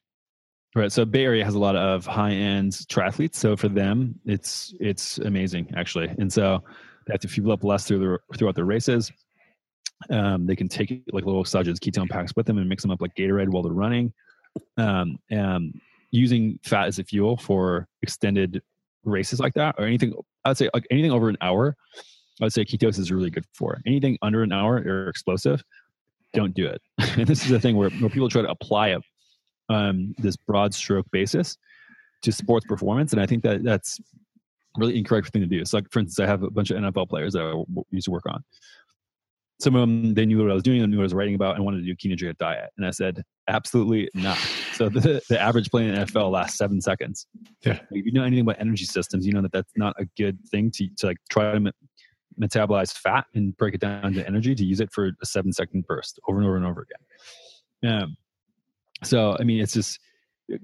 Right. So Bay Area has a lot of high end triathletes. So for them, it's it's amazing actually. And so they have to fuel up less through the, throughout their races. Um, they can take like little exogenous ketone packs with them and mix them up like Gatorade while they're running. Um, and using fat as a fuel for extended races like that or anything, I'd say like anything over an hour, I would say ketosis is really good for. Anything under an hour or explosive, don't do it. and this is the thing where, where people try to apply it, um, this broad stroke basis to sports performance. And I think that that's really incorrect thing to do. So like, for instance, I have a bunch of NFL players that I used to work on some of them they knew what I was doing, they knew what I was writing about, and wanted to do ketogenic diet. And I said, absolutely not. So the, the average play in the NFL lasts seven seconds. Yeah. If you know anything about energy systems, you know that that's not a good thing to to like try to metabolize fat and break it down to energy to use it for a seven second burst over and over and over again. Um, so I mean, it's just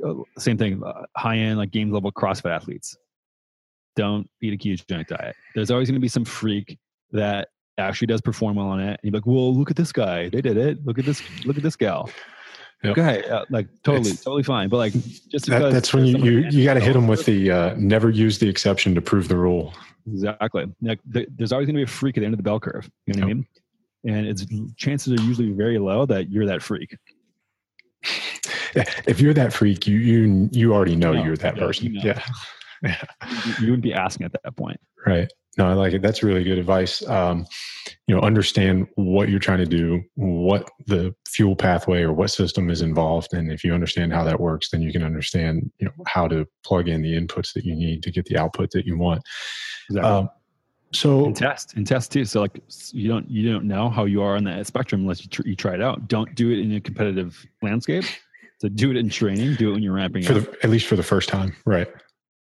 uh, same thing. Uh, high end like game level CrossFit athletes don't eat a ketogenic diet. There's always going to be some freak that actually does perform well on it. And you're like, well, look at this guy. They did it. Look at this. Look at this gal. Yep. Okay, uh, like totally, it's, totally fine. But like, just that, that's when you you, you got to hit them with the uh, never use the exception to prove the rule. Exactly. Like, there's always going to be a freak at the end of the bell curve. You know what yep. I mean? And it's chances are usually very low that you're that freak. If you're that freak, you you you already know, you're that yeah, person. You know. Yeah. yeah. You, wouldn't be asking at that point. Right. No, I like it. That's really good advice. Um, you know, understand what you're trying to do, what the fuel pathway or what system is involved, and if you understand how that works, then you can understand you know how to plug in the inputs that you need to get the output that you want. Exactly. Um, so and test and test too. So like you don't you don't know how you are on that spectrum unless you, tr- you try it out. Don't do it in a competitive landscape. So do it in training. Do it when you're ramping for up. The, at least for the first time, right?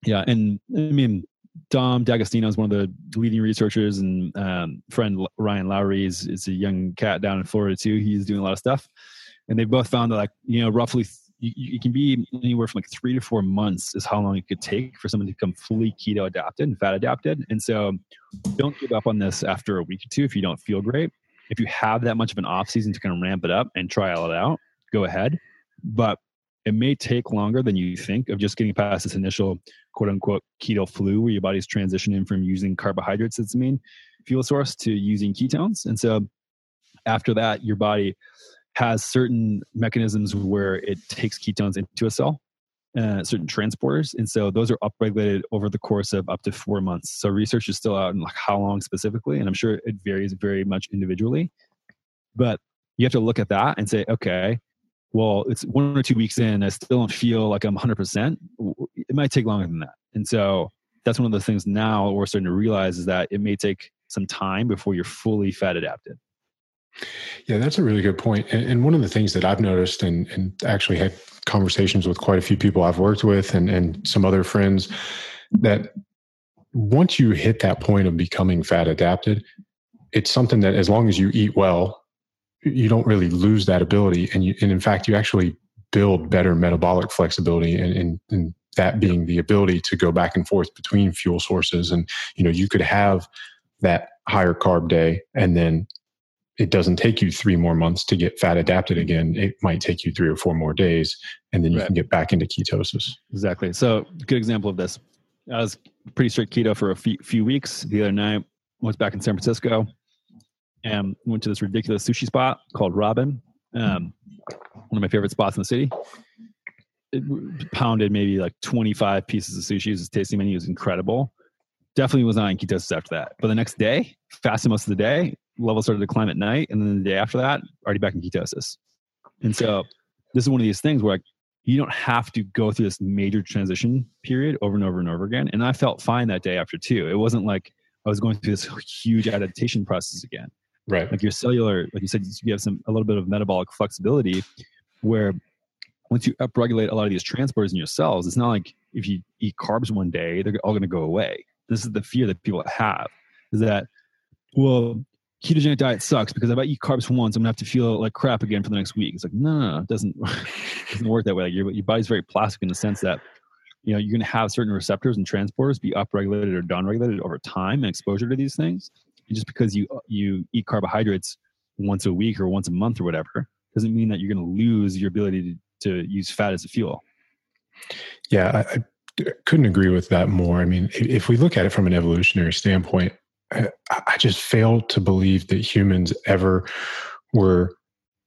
Yeah, and I mean Dom D'Agostino is one of the leading researchers, and um, friend Ryan Lowery is, is a young cat down in Florida too. He's doing a lot of stuff, and they both found that like you know roughly you, you, can be anywhere from like three to four months is how long it could take for someone to become fully keto adapted and fat adapted. And so, don't give up on this after a week or two if you don't feel great. If you have that much of an off season to kind of ramp it up and try it out, go ahead. But it may take longer than you think of just getting past this initial quote unquote keto flu where your body's transitioning from using carbohydrates as the main fuel source to using ketones. And so after that, your body has certain mechanisms where it takes ketones into a cell, uh, certain transporters. And so those are upregulated over the course of up to four months. So research is still out on like how long specifically, and I'm sure it varies very much individually. But you have to look at that and say, okay, well, it's one or two weeks in, I still don't feel like I'm 100%. It might take longer than that. And so that's one of the things now we're starting to realize is that it may take some time before you're fully fat adapted. Yeah, that's a really good point. And, and one of the things that I've noticed and, and actually had conversations with quite a few people I've worked with and, and some other friends that once you hit that point of becoming fat adapted, it's something that as long as you eat well you don't really lose that ability and you and in fact you actually build better metabolic flexibility and, and, and that being the ability to go back and forth between fuel sources. And you know you could have that higher carb day and then it doesn't take you three more months to get fat adapted again. It might take you three or four more days and then you right. can get back into ketosis. Exactly. So good example of this. I was pretty strict keto for a few, few weeks. The other night was back in san francisco and went to this ridiculous sushi spot called Robin. Um, one of my favorite spots in the city. It pounded maybe like 25 pieces of sushi. His tasting menu was incredible. Definitely was not in ketosis after that. But the next day, fasted most of the day, levels started to climb at night. And then the day after that, already back in ketosis. And so this is one of these things where you don't have to go through this major transition period over and over and over again. And I felt fine that day after too. It wasn't like I was going through this huge adaptation process again. Right. Like your cellular, like you said, you have some a little bit of metabolic flexibility where once you upregulate a lot of these transporters in your cells, it's not like if you eat carbs one day, they're all going to go away. This is the fear that people have is that, well, ketogenic diet sucks because if I eat carbs once, I'm gonna have to feel like crap again for the next week. It's like, no, no, no it doesn't, it doesn't work that way. Like your, your body's very plastic in the sense that, you know, you're gonna have certain receptors and transporters be upregulated or downregulated over time and exposure to these things just because you uh, you eat carbohydrates once a week or once a month or whatever doesn't mean that you're going to lose your ability to, to use fat as a fuel Yeah, I, I couldn't agree with that more. I mean, if we look at it from an evolutionary standpoint, I, I just fail to believe that humans ever were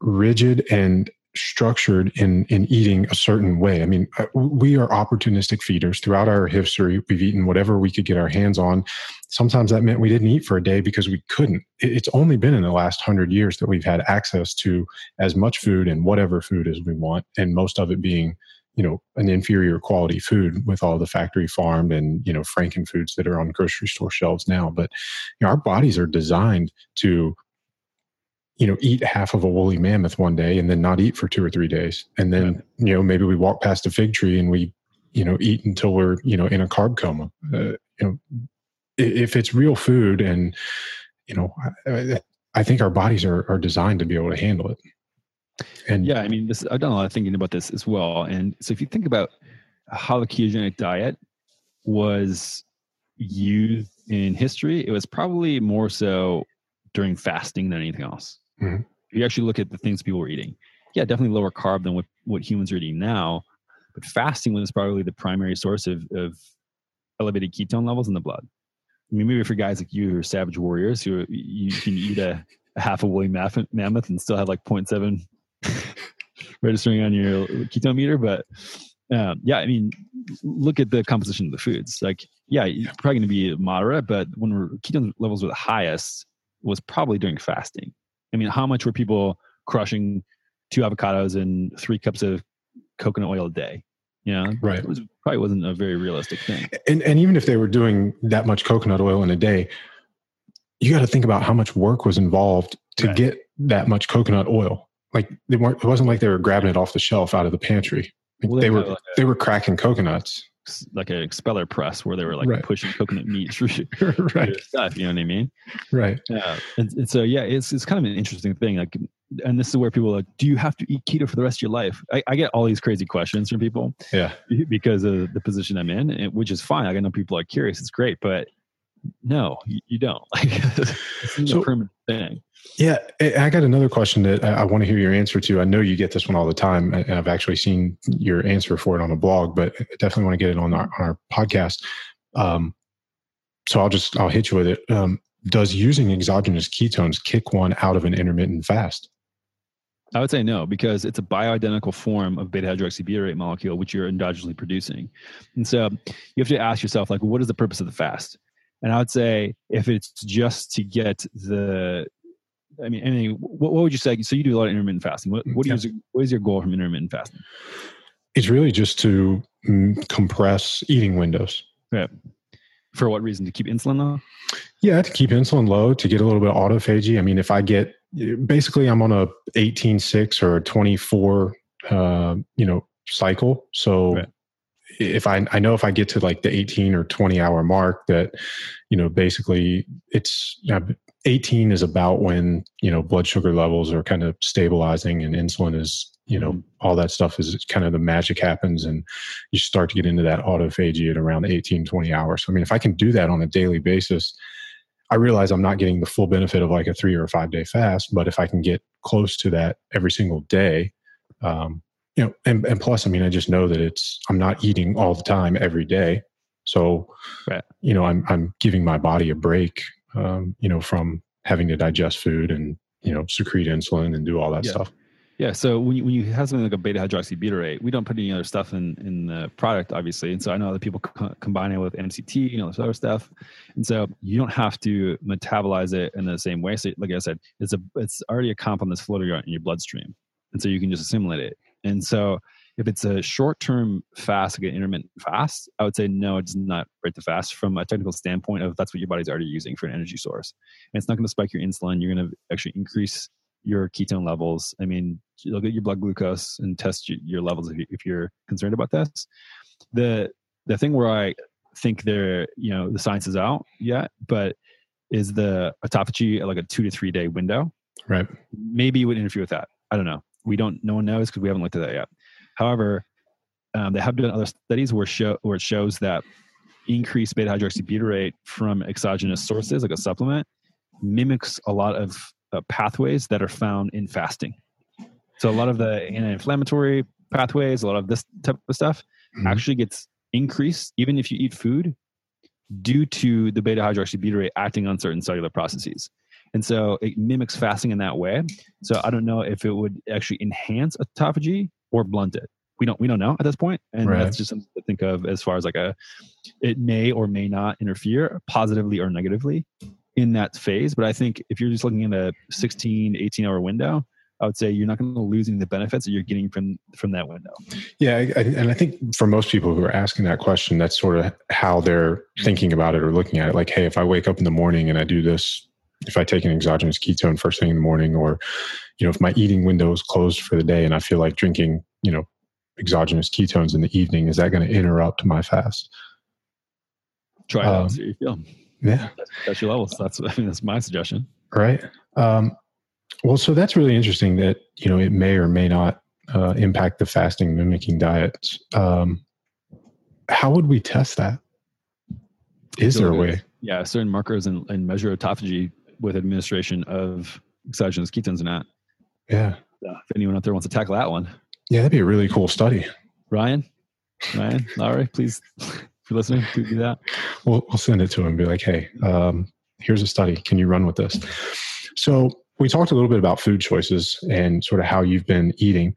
rigid and structured in in eating a certain way. I mean, uh, we are opportunistic feeders throughout our history. We've eaten whatever we could get our hands on. Sometimes that meant we didn't eat for a day because we couldn't. It's only been in the last hundred years that we've had access to as much food and whatever food as we want, and most of it being you know an inferior quality food with all the factory farmed and you know franken foods that are on grocery store shelves now but you know, our bodies are designed to you know eat half of a woolly mammoth one day and then not eat for two or three days. And then you know maybe we walk past a fig tree and we you know eat until we're you know in a carb coma. Uh, you know if it's real food and you know I, I think our bodies are, are designed to be able to handle it. And yeah i mean this i've done a lot of thinking about this as well. And so if you think about how the ketogenic diet was used in history it was probably more so during fasting than anything else Mm-hmm. If you actually look at the things people were eating, yeah, definitely lower carb than what, what humans are eating now. But fasting was probably the primary source of, of elevated ketone levels in the blood. I mean, maybe for guys like you who are savage warriors who are, you can eat a, a half a woolly mammoth and still have like 0.7 registering on your ketone meter. But um, yeah, I mean, look at the composition of the foods. Like, yeah, probably going to be moderate, but when we're, ketone levels were the highest was probably during fasting. I mean, how much were people crushing two avocados and three cups of coconut oil a day? You know, right. It was, probably wasn't a very realistic thing. And and even if they were doing that much coconut oil in a day, you got to think about how much work was involved to right. get that much coconut oil. Like they weren't. It wasn't like they were grabbing it off the shelf out of the pantry. Like well, they, they were like a, they were cracking coconuts like an expeller press where they were like right. pushing coconut meat through, right. stuff. You know what I mean? Right. Yeah. And, and, so yeah, it's it's kind of an interesting thing. Like, and this is where people are like, do you have to eat keto for the rest of your life? I, I get all these crazy questions from people. Yeah. Because of the position I'm in, which is fine. I know people are curious. It's great, but no, you, don't. Like, it's so, a permanent thing. Yeah, I got another question that I want to hear your answer to. I know you get this one all the time, and I've actually seen your answer for it on a blog, but I definitely want to get it on our, on our podcast. Um, so I'll just I'll hit you with it. Um, does using exogenous ketones kick one out of an intermittent fast? I would say no, because it's a bioidentical form of beta hydroxybutyrate molecule, which you're endogenously producing. And so you have to ask yourself, like, what is the purpose of the fast? And I would say if it's just to get the I mean, I mean, what, what would you say? So you do a lot of intermittent fasting. What, what, yeah. you, what is your goal from intermittent fasting? It's really just to mm, compress eating windows. Yeah. For what reason? To keep insulin low? Yeah, to keep insulin low, to get a little bit of autophagy. I mean, if I get basically, I'm on a 18-6 or a 24, uh, you know, cycle. So right. If I I know if I get to like the 18 or 20 hour mark, that you know, basically it's 18 is about when you know blood sugar levels are kind of stabilizing and insulin is you know mm-hmm. all that stuff is kind of the magic happens and you start to get into that autophagy at around 18 20 hours so i mean if i can do that on a daily basis i realize i'm not getting the full benefit of like a three or a five day fast but if i can get close to that every single day um, you know and, and plus i mean i just know that it's i'm not eating all the time every day so right. you know i'm i'm giving my body a break um, you know, from having to digest food and you know secrete insulin and do all that yeah. stuff. Yeah. So when you, when you have something like a beta hydroxybutyrate, we don't put any other stuff in in the product, obviously. And so I know other people co- combine it with MCT, you know, this other stuff. And so you don't have to metabolize it in the same way. So, like I said, it's a it's already a compound that's floating around in your bloodstream, and so you can just assimilate it. And so if it's a short term fast, like an intermittent fast, I would say no, it's not break the fast from a technical standpoint of that's what your body's already using for an energy source. And it's not going to spike your insulin. You're going to actually increase your ketone levels. I mean, look at your blood glucose and test your levels if you're concerned about this. The the thing where I think there, you know, the science is out yet, but is the autophagy like a two to three day window? Right. Maybe it would interfere with that. I don't know. We don't. No one knows because we haven't looked at that yet. However, um, they have done other studies where show where it shows that increased beta hydroxybutyrate from exogenous sources, like a supplement, mimics a lot of uh, pathways that are found in fasting. So a lot of the anti-inflammatory pathways, a lot of this type of stuff, Mhm. actually gets increased even if you eat food due to the beta hydroxybutyrate acting on certain cellular processes. And so it mimics fasting in that way. So I don't know if it would actually enhance autophagy or blunt it. We don't we don't know at this point, and Right. that's just something to think of as far as like a it may or may not interfere positively or negatively in that phase. But I think if you're just looking at a 16, 18 hour window, I would say you're not going to lose any of the benefits that you're getting from from that window. Yeah, I- I- and I think for most people who are asking that question, that's sort of how they're thinking about it or looking at it. Like, hey, if I wake up in the morning and I do this, if I take an exogenous ketone first thing in the morning, or you know, if my eating window is closed for the day and I feel like drinking, you know, exogenous ketones in the evening, is that going to interrupt my fast? Try it Um, out, see how you feel. Yeah, Test your levels. That's I mean that's my suggestion. right. Um, well, so that's really interesting that you know it may or may not uh, impact the fasting mimicking diets. Um, how would we test that? Is there a way? Yeah, certain markers and, and measure autophagy with administration of exogenous ketones or not. Yeah. If anyone out there wants to tackle that one, Yeah, that'd be a really cool study. Ryan, Ryan, Lowery, please, if you're listening, please do that. We'll, we'll send it to him and be like, hey, um, here's a study. Can you run with this? So, we talked a little bit about food choices and sort of how you've been eating.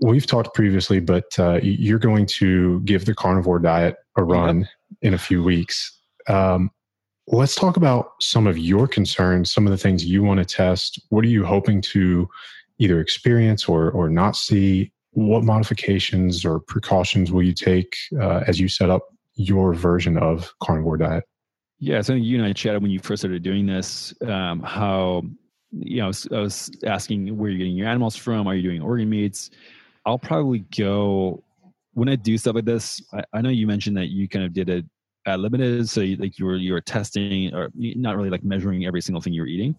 We've talked previously, but uh, you're going to give the carnivore diet a run in a few weeks. Um, let's talk about some of your concerns, some of the things you want to test. What are you hoping to either experience or, or not see? What modifications or precautions will you take uh, as you set up your version of carnivore diet? Yeah, so you and I chatted when you first started doing this. Um, how you know, I was, I was asking where you're getting your animals from. Are you doing organ meats? I'll probably go when I do stuff like this. I, I know you mentioned that you kind of did it at limited, so you, like you were you were testing or not really like measuring every single thing you're eating.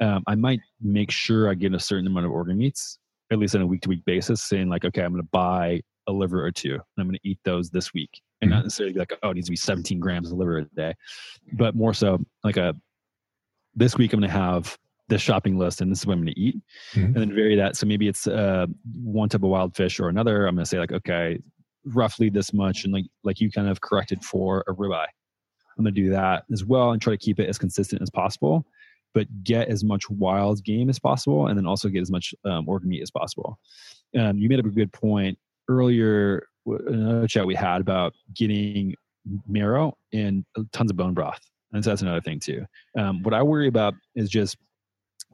Um, I might make sure I get a certain amount of organ meats, at least on a week to week basis, saying like, okay, I'm going to buy a liver or two, and I'm going to eat those this week, and not necessarily like, oh, it needs to be 17 grams of liver a day, but more so like a this week I'm going to have this shopping list, and this is what I'm going to eat, Mhm. and then vary that. So maybe it's uh, one type of wild fish or another. I'm going to say like, okay, roughly this much, and like like you kind of corrected for a ribeye. I'm going to do that as well and try to keep it as consistent as possible, but get as much wild game as possible, and then also get as much um, organ meat as possible. Um, you made up a good point earlier in another chat we had about getting marrow and tons of bone broth, and so that's another thing too. Um, what I worry about is just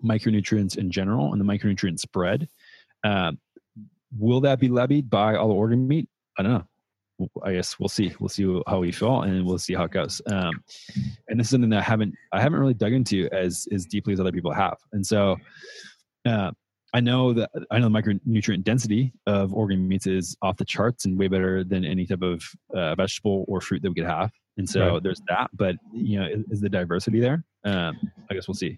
micronutrients in general and the micronutrient spread. Um, will that be levied by all the organ meat? I don't know. I guess we'll see. We'll see how we feel, and we'll see how it goes. Um, and this is something that I haven't I haven't really dug into as as deeply as other people have. And so, uh, I know that I know the micronutrient density of organ meats is off the charts and way better than any type of uh, vegetable or fruit that we could have. And so Right. there's that. But you know, is, is the diversity there? Um, I guess we'll see.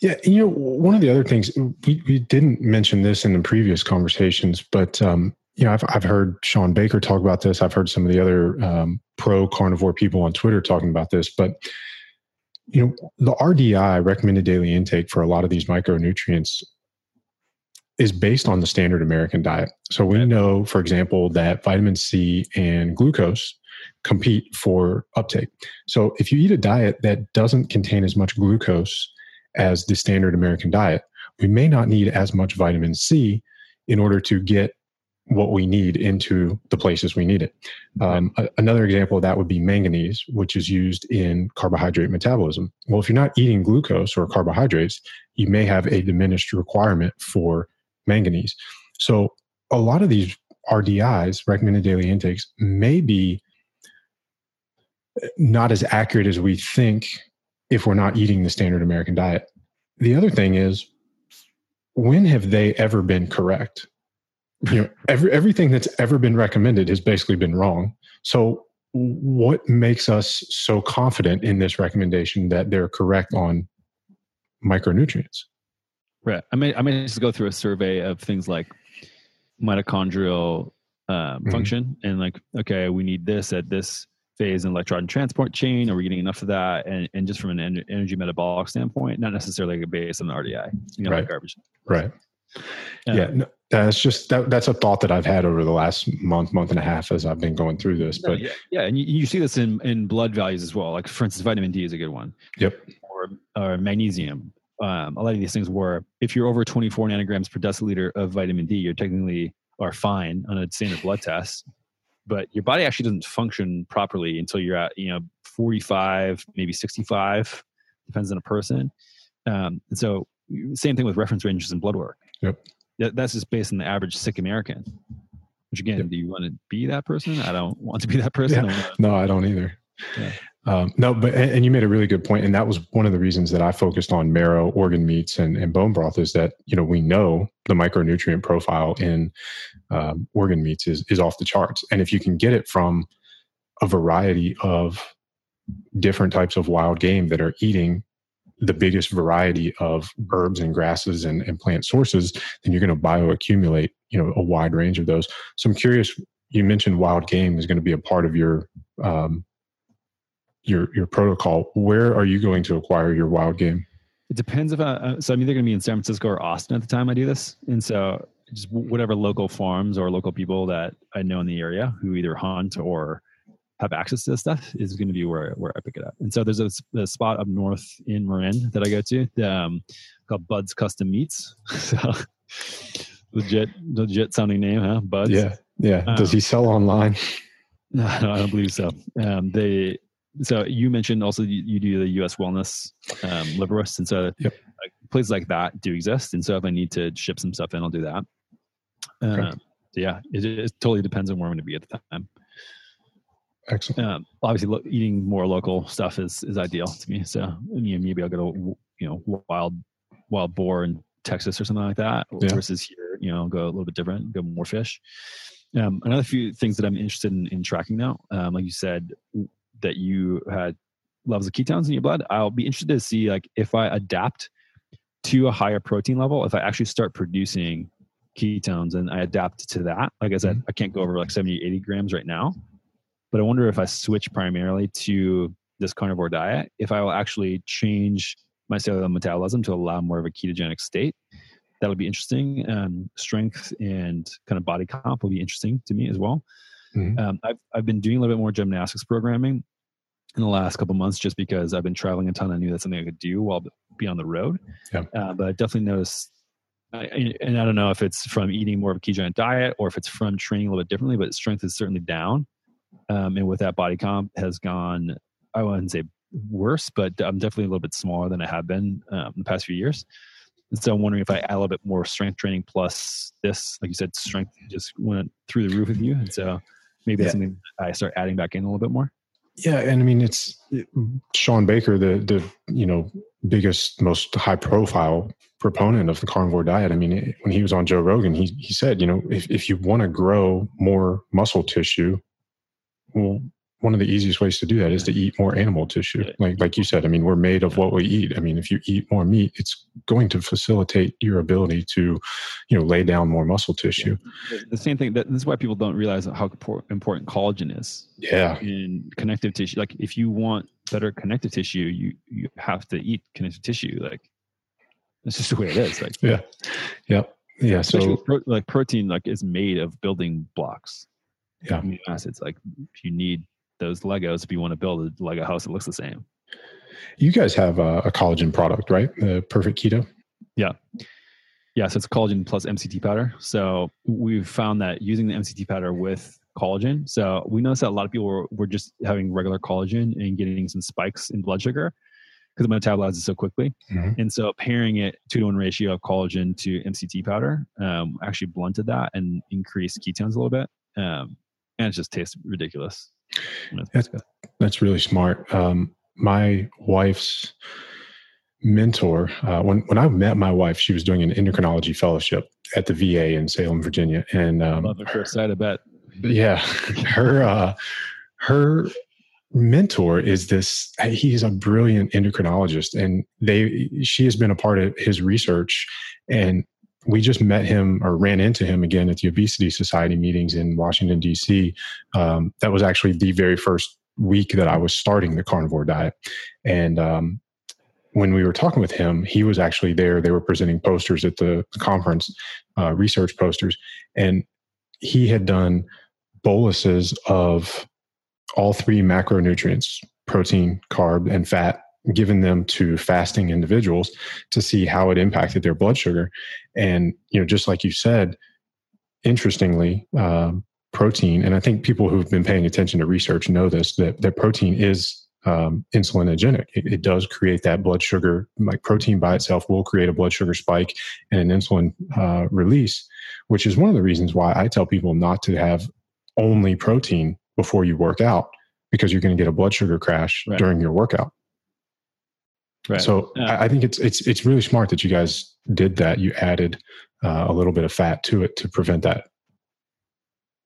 Yeah, you know, one of the other things we, we didn't mention this in the previous conversations, but um, you know, I've I've heard Shawn Baker talk about this. I've heard some of the other um, pro carnivore people on Twitter talking about this, but you know, the RDI recommended daily intake for a lot of these micronutrients is based on the standard American diet. So we know, for example, that vitamin C and glucose compete for uptake. So if you eat a diet that doesn't contain as much glucose as the standard American diet, we may not need as much vitamin C in order to get what we need into the places we need it. Um, a- another example of that would be manganese, which is used in carbohydrate metabolism. Well, if you're not eating glucose or carbohydrates, you may have a diminished requirement for manganese. So a lot of these RDIs, recommended daily intakes, may be not as accurate as we think if we're not eating the standard American diet. The other thing is, when have they ever been correct? You know, every, everything that's ever been recommended has basically been wrong. So, what makes us so confident in this recommendation that they're correct on micronutrients? Right. I mean I may just go through a survey of things like mitochondrial um, Mhm. function and like okay, we need this at this phase in electron transport chain. Are we getting enough of that? And and just from an en- energy metabolic standpoint, not necessarily based on the RDI. You know, Right. like garbage. Right. Um, yeah. No, That's just that, that's a thought that I've had over the last month, month and a half as I've been going through this. But yeah, yeah, and you, you see this in in blood values as well. Like for instance, vitamin D is a good one. Yep. Or, or magnesium. Um, a lot of these things were if you're over 24 nanograms per deciliter of vitamin D, you're technically are fine on a standard blood test, but your body actually doesn't function properly until you're at you know 45, maybe 65, depends on a person. Um, and so same thing with reference ranges in blood work. Yep. That, that's just based on the average sick American. Which again, Yep. do you want to be that person? I don't want to be that person. Yeah. I no, I don't either. Yeah. Um, no, but and and you made a really good point, and that was one of the reasons that I focused on marrow, organ meats, and, and bone broth. Is that you know we know the micronutrient profile in um, organ meats is is off the charts, and if you can get it from a variety of different types of wild game that are eating the biggest variety of herbs and grasses and, and plant sources, then you're going to bioaccumulate you know a wide range of those. So I'm curious. You mentioned wild game is going to be a part of your um, your your protocol. Where are you going to acquire your wild game? It depends if I, uh, so I'm either going to be in San Francisco or Austin at the time I do this. And so just whatever local farms or local people that I know in the area who either hunt or have access to this stuff is going to be where, where I pick it up. And so there's a spot up north in Marin that I go to um, called Bud's Custom Meats. so legit, legit sounding name, huh? Bud's. Yeah, yeah. Does he sell online? No, I don't believe so. Um, they so you mentioned also you, you do the U.S. Wellness um, and so Yep. like, places like that do exist. And so if I need to ship some stuff in, I'll do that. Um, so yeah, it, it totally depends on where I'm going to be at the time. Excellent. Um, obviously, lo- eating more local stuff is is ideal to me. So I mean, maybe I'll go to you know wild wild boar in Texas or something like that, Yeah. versus here, you know, go a little bit different, go more fish. Um, another few things that I'm interested in, in tracking now, um, like you said, that you had levels of ketones in your blood. I'll be interested to see like if I adapt to a higher protein level, if I actually start producing ketones and I adapt to that. Like I said, I can't go over like 70, 80 grams right now, but I wonder if I switch primarily to this carnivore diet, if I will actually change my cellular metabolism to allow more of a ketogenic state. That'll be interesting. Um, strength and kind of body comp will be interesting to me as well. Mhm. Um, I've, I've been doing a little bit more gymnastics programming in the last couple months just because I've been traveling a ton. I knew that's something I could do while be on the road. Yeah. Uh, but I definitely noticed, I, and I don't know if it's from eating more of a ketogenic diet or if it's from training a little bit differently, but strength is certainly down. Um, and with that body comp has gone, I wouldn't say worse, but I'm definitely a little bit smaller than I have been um, in the past few years. And so I'm wondering if I add a little bit more strength training plus this, like you said, strength just went through the roof with you. And so maybe that's Yeah. something I start adding back in a little bit more. Yeah, and I mean it's Shawn Baker, the the you know biggest, most high profile proponent of the carnivore diet. I mean, when he was on Joe Rogan, he he said, you know, if if you want to grow more muscle tissue, well, one of the easiest ways to do that is to eat more animal tissue. Like like you said, I mean, we're made of what we eat. I mean, if you eat more meat, it's going to facilitate your ability to, you know, lay down more muscle tissue. The- The same thing that this is why people don't realize how important collagen is Yeah, in connective tissue. Like if you want better connective tissue, you you have to eat connective tissue. Like that's just the way it is. Like yeah, yeah. especially So pro- like protein like is made of building blocks. Yeah. amino acids. Like you need those Legos if you want to build a Lego house that looks the same. you guys have a, a collagen product, right? The Perfect Keto. Yeah, Yeah, so it's collagen plus MCT powder. So we've found that using the MCT powder with collagen. So we noticed that a lot of people were, were just having regular collagen and getting some spikes in blood sugar because it metabolizes so quickly. Mhm. And so pairing it two to one ratio of collagen to MCT powder um, actually blunted that and increased ketones a little bit. Um, and it just tastes ridiculous. That's- That's really smart. Um, my wife's mentor, uh, when when I met my wife, she was doing an endocrinology fellowship at the VA in Salem, Virginia, and um, Love at first sight, I bet. yeah, her uh, her mentor is this. He's a brilliant endocrinologist, and they she has been a part of his research, and we just met him or ran into him again at the Obesity Society meetings in Washington D.C. Um, that was actually the very first week that I was starting the carnivore diet, and um, when we were talking with him, he was actually there. They were presenting posters at the conference, uh, research posters, and he had done boluses of all three macronutrients protein, carb, and fat given them to fasting individuals to see how it impacted their blood sugar. And, you know, just like you said, interestingly, um, protein, and I think people who've been paying attention to research know this, that, that protein is um, insulinogenic. It, it, does create that blood sugar, like protein by itself will create a blood sugar spike and an insulin uh, release, which is one of the reasons why I tell people not to have only protein before you work out because you're going to get a blood sugar crash right. during your workout. Right. So yeah. I, think it's it's it's really smart that you guys did that. You added uh, a little bit of fat to it to prevent that.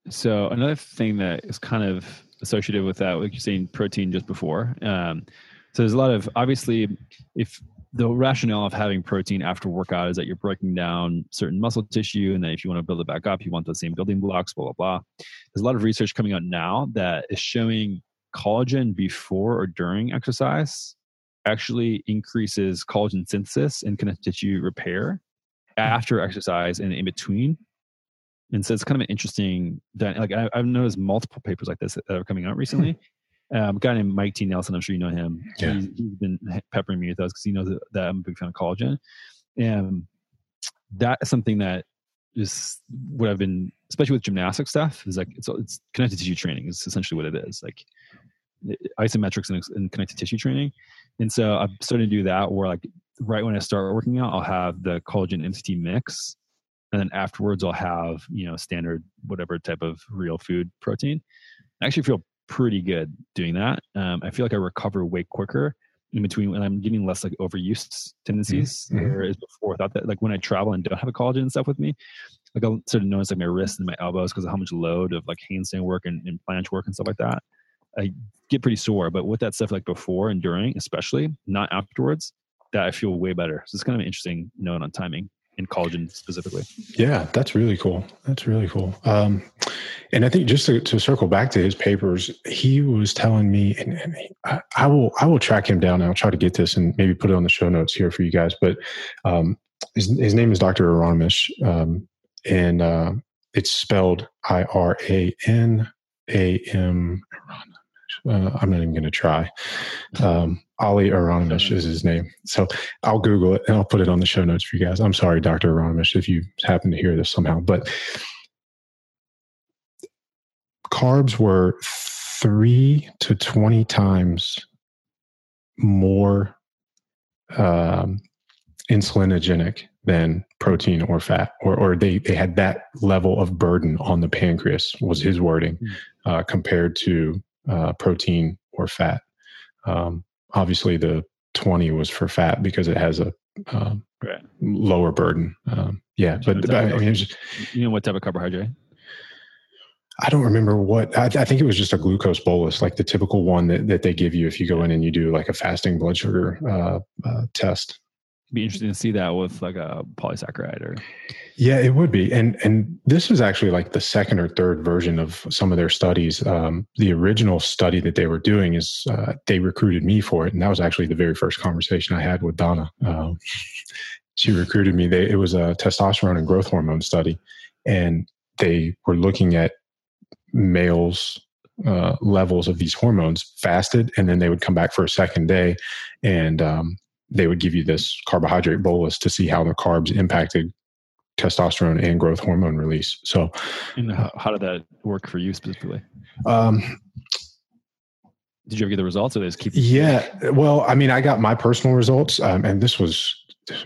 So another thing that is kind of associated with that, like you're saying, protein just before. Um, so there's a lot of obviously, if the rationale of having protein after workout is that you're breaking down certain muscle tissue, and then if you want to build it back up, you want the same building blocks. Blah blah blah. There's a lot of research coming out now that is showing collagen before or during exercise actually increases collagen synthesis and connective tissue repair after exercise and in between. And so it's kind of an interesting, like I, have noticed multiple papers like this that are coming out recently. Um, a guy named Mike T. Nelson, I'm sure you know him. Yeah. He's, he's been peppering me with those because he knows that, that, I'm a big fan of collagen. And that is something that is what I've been, especially with gymnastic stuff, is like it's, it's connected tissue training is essentially what it is. Like isometrics and, and connected tissue training. And so I'm starting to do that where like right when I start working out, I'll have the collagen MCT mix. And then afterwards I'll have, you know, standard whatever type of real food protein. I actually feel pretty good doing that. Um, I feel like I recover way quicker in between when I'm getting less like overuse tendencies. Mm-hmm. Whereas before without that, like when I travel and don't have a collagen and stuff with me, like I'll sort of notice like my wrists and my elbows because of how much load of like handstand work and, and planche work and stuff like that. I get pretty sore. But with that stuff like before and during, especially not afterwards, that I feel way better. So it's kind of an interesting note on timing in collagen specifically. Yeah, that's really cool. That's really cool. Um, and I think just to, to, circle back to his papers, he was telling me, and, and I, I, will I will track him down. I'll try to get this and maybe put it on the show notes here for you guys. But um, his, his name is Dr. Aronimish, um, and uh, it's spelled I R A N A M uh, I'm not even going to try. Um, Ali Aronimish is his name. So I'll Google it and I'll put it on the show notes for you guys. I'm sorry, Dr. Aronimish, if you happen to hear this somehow. But carbs were three to 20 times more um, insulinogenic than protein or fat, or, or they, they had that level of burden on the pancreas, was his wording, hmm. uh, compared to uh, protein or fat. Um, obviously, the 20 was for fat because it has a um, right. lower burden. Um, yeah, but, but I mean, just, you know what type of carbohydrate? I don't remember what. I, I, think it was just a glucose bolus, like the typical one that, that they give you if you go in and you do like a fasting blood sugar uh, uh, test be interesting to see that with like a polysaccharide or yeah it would be. And and this was actually like the second or third version of some of their studies. Um, the original study that they were doing is uh, they recruited me for it. And that was actually the very first conversation i had with donna. Um, she recruited me. They, it was a testosterone and growth hormone study. And they were looking at males uh, levels of these hormones fasted. And then they would come back for a second day. And um, they would give you this carbohydrate bolus to see how the carbs impacted testosterone and growth hormone release. So, and how, how did that work for you specifically? Um, did you ever get the results, or they just keep? Yeah, well, I mean, I got my personal results, um, and this was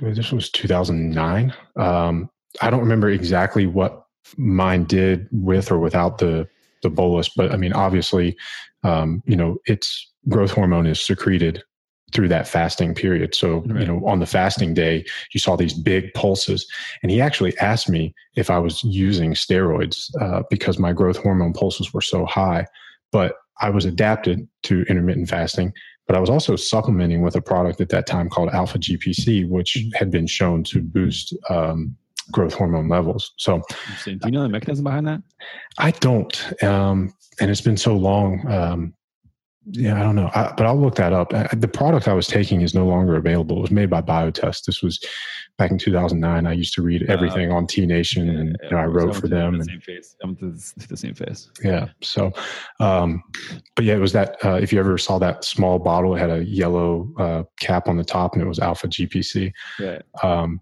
this was 2009. Um, I don't remember exactly what mine did with or without the the bolus, but I mean, obviously, um, you know, its growth hormone is secreted through that fasting period. So, right. you know, on the fasting day, you saw these big pulses. And he actually asked me if I was using steroids uh, because my growth hormone pulses were so high. But I was adapted to intermittent fasting. But I was also supplementing with a product at that time called Alpha GPC, which mm-hmm. had been shown to boost um, growth hormone levels. So, do you know the mechanism behind that? I don't. Um, and it's been so long. Um, yeah, I don't know, I, but I'll look that up. Uh, The product I was taking is no longer available. It was made by Biotest. This was back in 2009. I used to read everything on T Nation, and you know, I wrote for them. The and- same face. I went to the, same face. yeah. So, um, but yeah, it was that. Uh, if you ever saw that small bottle, it had a yellow uh, cap on the top, and it was Alpha GPC. Right. Um,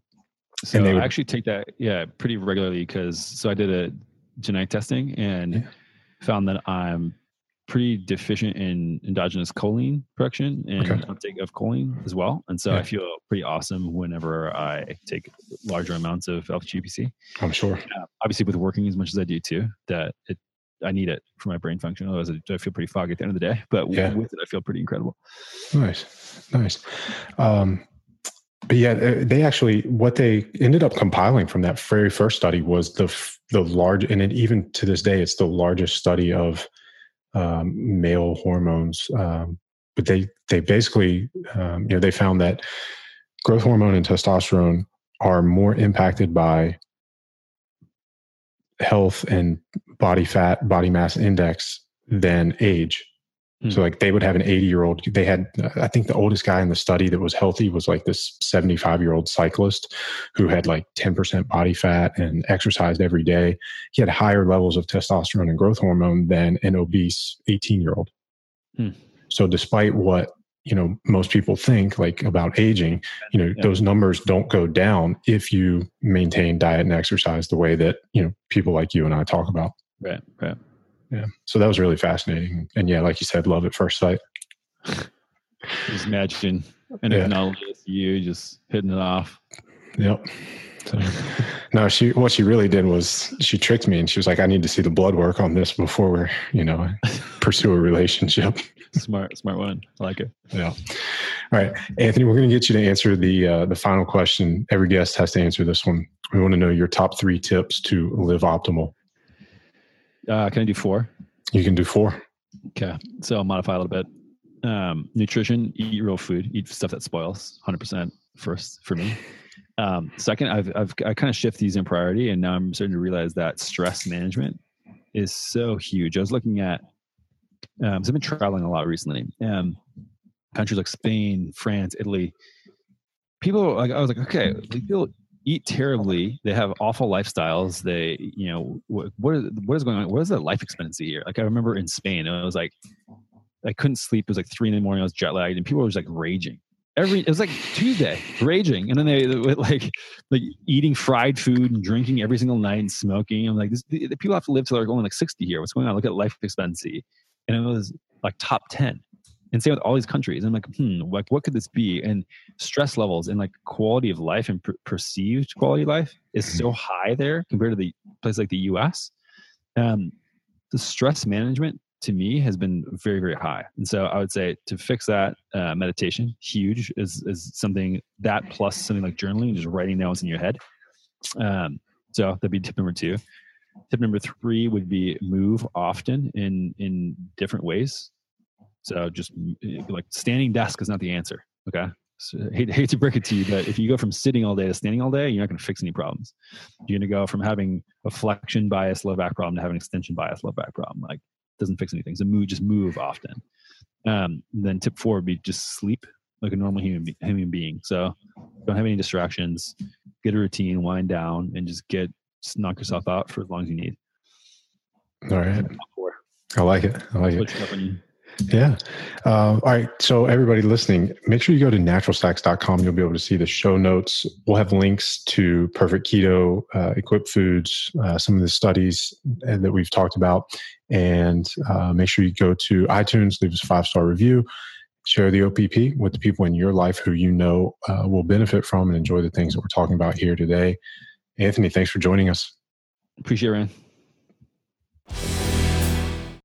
So they I would- actually take that, yeah, pretty regularly because so I did a genetic testing and Yeah. found that I'm pretty deficient in endogenous choline production and Okay. uptake of choline as well. And so Yeah. I feel pretty awesome whenever I take larger amounts of alpha GPC. I'm sure. Uh, obviously, with working as much as I do too, that it I need it for my brain function. Otherwise, I I feel pretty foggy at the end of the day. But Yeah. with it, I feel pretty incredible. Nice, nice. Um, but yeah, uh, they actually what they ended up compiling from that very first study was the the large, and it, even to this day, it's the largest study of um, male hormones. Um, but they they basically um, you know they found that growth hormone and testosterone are more impacted by health and body fat body mass index than age so like they would have an 80 year old they had i think the oldest guy in the study that was healthy was like this 75 year old cyclist who had like 10% body fat and exercised every day he had higher levels of testosterone and growth hormone than an obese 18 year old Hmm. so despite what you know most people think like about aging you know Yeah. those numbers don't go down if you maintain diet and exercise the way that you know people like you and i talk about Right, right. Yeah so that was really fascinating and yeah like you said love at first sight Just imagine an Yeah. acknowledgement you just hitting it off. Yep. So, no, she what she really did was she tricked me and she was like, I need to see the blood work on this before we're, you know, pursue a relationship. Smart, smart one. I like it. Yeah. All right. Anthony, we're gonna get you to answer the uh, the final question. Every guest has to answer this one. We want to know your top three tips to live optimal. Uh, can I do four? You can do four. Okay. So I'll modify a little bit. Um, nutrition, eat real food, eat stuff that spoils 100% first for me. Um, second, I've, I've, I kind of shift these in priority and now I'm starting to realize that stress management is so huge. I was looking at, um, so I've been traveling a lot recently. Um, countries like Spain, France, Italy, people like, I was like, okay, people eat terribly. They have awful lifestyles. They, you know, what, what is, going on? What is the life expectancy here? Like I remember in Spain, it was like, I couldn't sleep. It was like three in the morning. I was jet lagged, and people were just like raging. Every it was like Tuesday, raging, and then they, would, like like eating fried food and drinking every single night and smoking. I'm like, this, the, the people have to live till they're only like 60 here. What's going on? Look at life expectancy, and it was like top 10. And same with all these countries. I'm like, hmm, like what could this be? And stress levels and like quality of life and per- perceived quality of life is so high there compared to the place like the U.S. Um, the stress management to me has been very very high and so i would say to fix that uh, meditation huge is is something that plus something like journaling just writing down what's in your head um, so that'd be tip number two tip number three would be move often in in different ways so just like standing desk is not the answer okay so, hate, hate to break it to you but if you go from sitting all day to standing all day you're not going to fix any problems you're going to go from having a flexion bias low back problem to having an extension bias low back problem like it doesn't fix anything. So move, just move often. Um, then tip four would be just sleep like a normal human be- human being. So don't have any distractions. Get a routine, wind down, and just get just knock yourself out for as long as you need. All right. I like it. I like it. Switch it up when you- Yeah. Uh, all right. So, everybody listening, make sure you go to naturalstacks.com. You'll be able to see the show notes. We'll have links to Perfect Keto, uh, Equip Foods, uh, some of the studies uh, that we've talked about. And uh, make sure you go to iTunes, leave us a five star review, share the OPP with the people in your life who you know uh, will benefit from and enjoy the things that we're talking about here today. Anthony, thanks for joining us. Appreciate it.